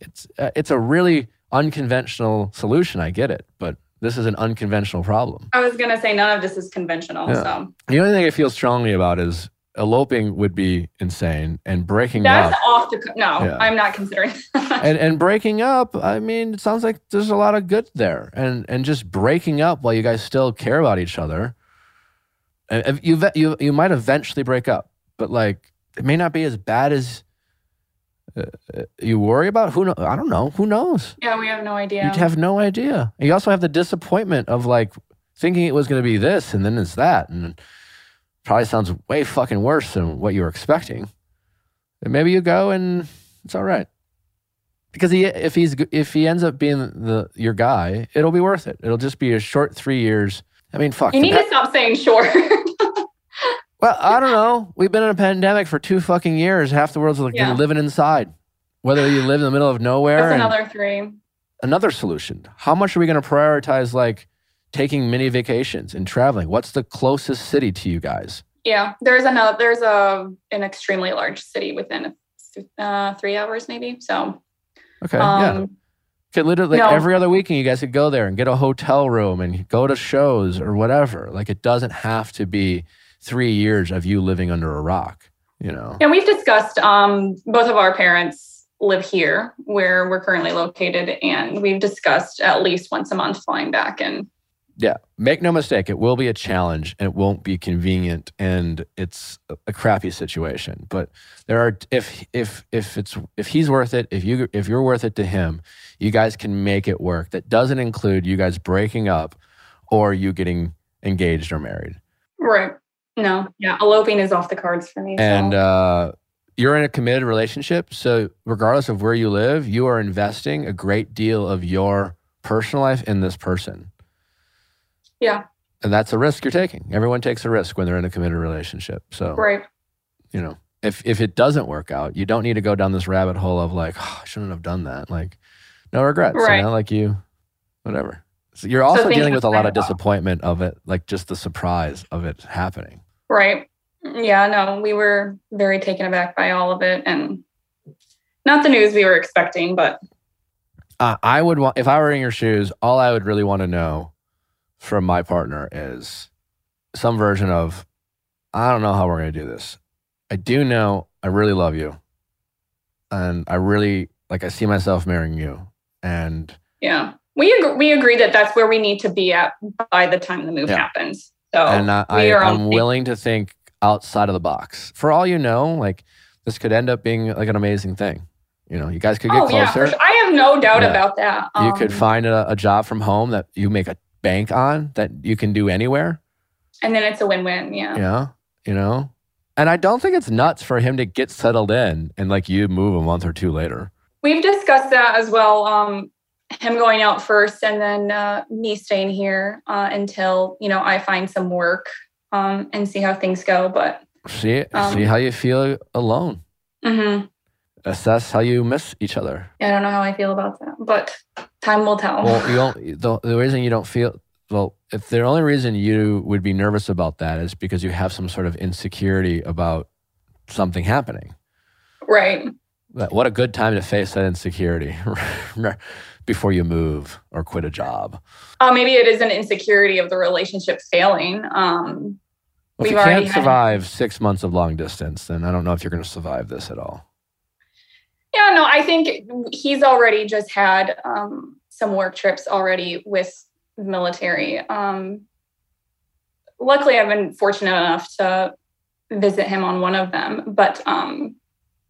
it's uh, it's a really unconventional solution i get it but this is an unconventional problem I was gonna say none of this is conventional. Yeah. So the only thing i feel strongly about is eloping would be insane and breaking that's up off the. No, Yeah. I'm not considering. *laughs* and and breaking up i mean it sounds like there's a lot of good there and and just breaking up while you guys still care about each other you you you might eventually break up but like it may not be as bad as uh, uh, you worry about. Who know i don't know. Who knows? Yeah, we have no idea. you have no idea. You also have the disappointment of like thinking it was going to be this and then it's that and probably sounds way fucking worse than what you were expecting. And maybe you go and it's all right. Because he if he's if he ends up being the your guy it'll be worth it. It'll just be a short three years i mean fuck you need pa- to stop saying sure. *laughs* well i don't know we've been in a pandemic for two fucking years half the world's like Yeah. living inside whether you live in the middle of nowhere another three. another solution. How much are we going to prioritize like taking mini vacations and traveling? What's the closest city to you guys? Yeah, there's another. There's a an extremely large city within uh, three hours, maybe. So, Okay, yeah. Could literally like no. every other weekend you guys could go there and get a hotel room and go to shows or whatever. Like it doesn't have to be 3 years of you living under a rock, you know. and we've discussed. Um, both of our parents live here, where we're currently located, and we've discussed at least once a month flying back. And Yeah, make no mistake, it will be a challenge and it won't be convenient and it's a- crappy situation. But there are if if if it's if he's worth it, if you if you're worth it to him, you guys can make it work. That doesn't include you guys breaking up or you getting engaged or married. right, no, yeah, eloping is off the cards for me. so- And uh you're in a committed relationship, so regardless of where you live, you are investing a great deal of your personal life in this person. Yeah, And that's a risk you're taking. Everyone takes a risk when they're in a committed relationship. So, right. you know, if if it doesn't work out, you don't need to go down this rabbit hole of like, oh, I shouldn't have done that. Like, no regrets. Right. You know, like you, whatever. So you're also things dealing with a lot of disappointment of it, like just the surprise of it happening. Right. Yeah, no, we were very taken aback by all of it and not the news we were expecting, but Uh, I would want if I were in your shoes. All I would really want to know from my partner is some version of, I don't know how we're going to do this. I do know I really love you, and I really like. I see myself marrying you, and yeah. We agree, we agree that that's where we need to be at by the time the move Yeah. happens. So and I, I we are on I'm willing to think outside of the box. For all you know, like this could end up being like an amazing thing. You know, you guys could get Oh yeah, closer. sure. I have no doubt Yeah. about that. you could Um, find a, a job from home that you make a bank on that you can do anywhere. and then it's a win-win. Yeah. Yeah. You know? And I don't think it's nuts for him to get settled in and like you move a month or two later. We've discussed that as well. Um, him going out first, and then uh, me staying here uh, until you know I find some work um, and see how things go. But See Um, see how you feel alone. mhm. Assess how you miss each other. I don't know how I feel about that, but time will tell. Well, you *laughs* don't the, the reason you don't feel well, if the only reason you would be nervous about that is because you have some sort of insecurity about something happening. right. But What a good time to face that insecurity *laughs* before you move or quit a job. Uh, maybe it is an insecurity of the relationship failing. Um, Well, if you can't had- survive six months of long distance, then I don't know if you're going to survive this at all. Yeah, no, I think he's already just had um, some work trips already with the military. Um, luckily, I've been fortunate enough to visit him on one of them, but um,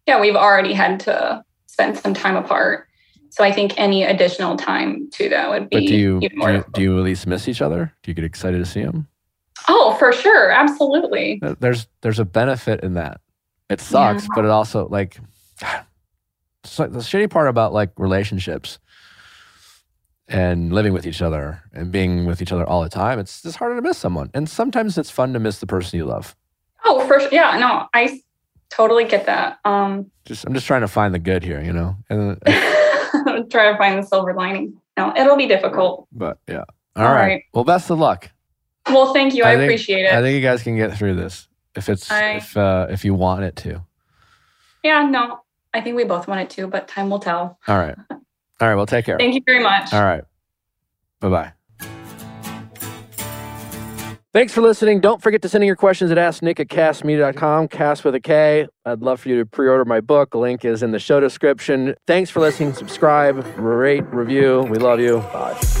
yeah, we've already had to spend some time apart. So I think any additional time to that would be But do you, do you do you at least miss each other? Do you get excited to see him? oh, for sure, absolutely. There's there's a benefit in that. It sucks, but it also like *sighs* like the shitty part about like relationships and living with each other and being with each other all the time. It's just harder to miss someone, and sometimes it's fun to miss the person you love. Oh, for sure. Yeah, no, I totally get that. Um, Just I'm just trying to find the good here, you know. And *laughs* try to find the silver lining. No, it'll be difficult. but yeah, all All right. right. Well, best of luck. Well, thank you. I, think- appreciate it. I think you guys can get through this if it's I- if uh, if you want it to. yeah, no, I think we both want it to, but time will tell. All right. All right. Well, take care. Thank you very much. All right. Bye bye. Thanks for listening. Don't forget to send in your questions at AskNick at kastmedia.com, cast with a K. I'd love for you to pre order my book. Link is in the show description. Thanks for listening. Subscribe, rate, review. We love you. Bye.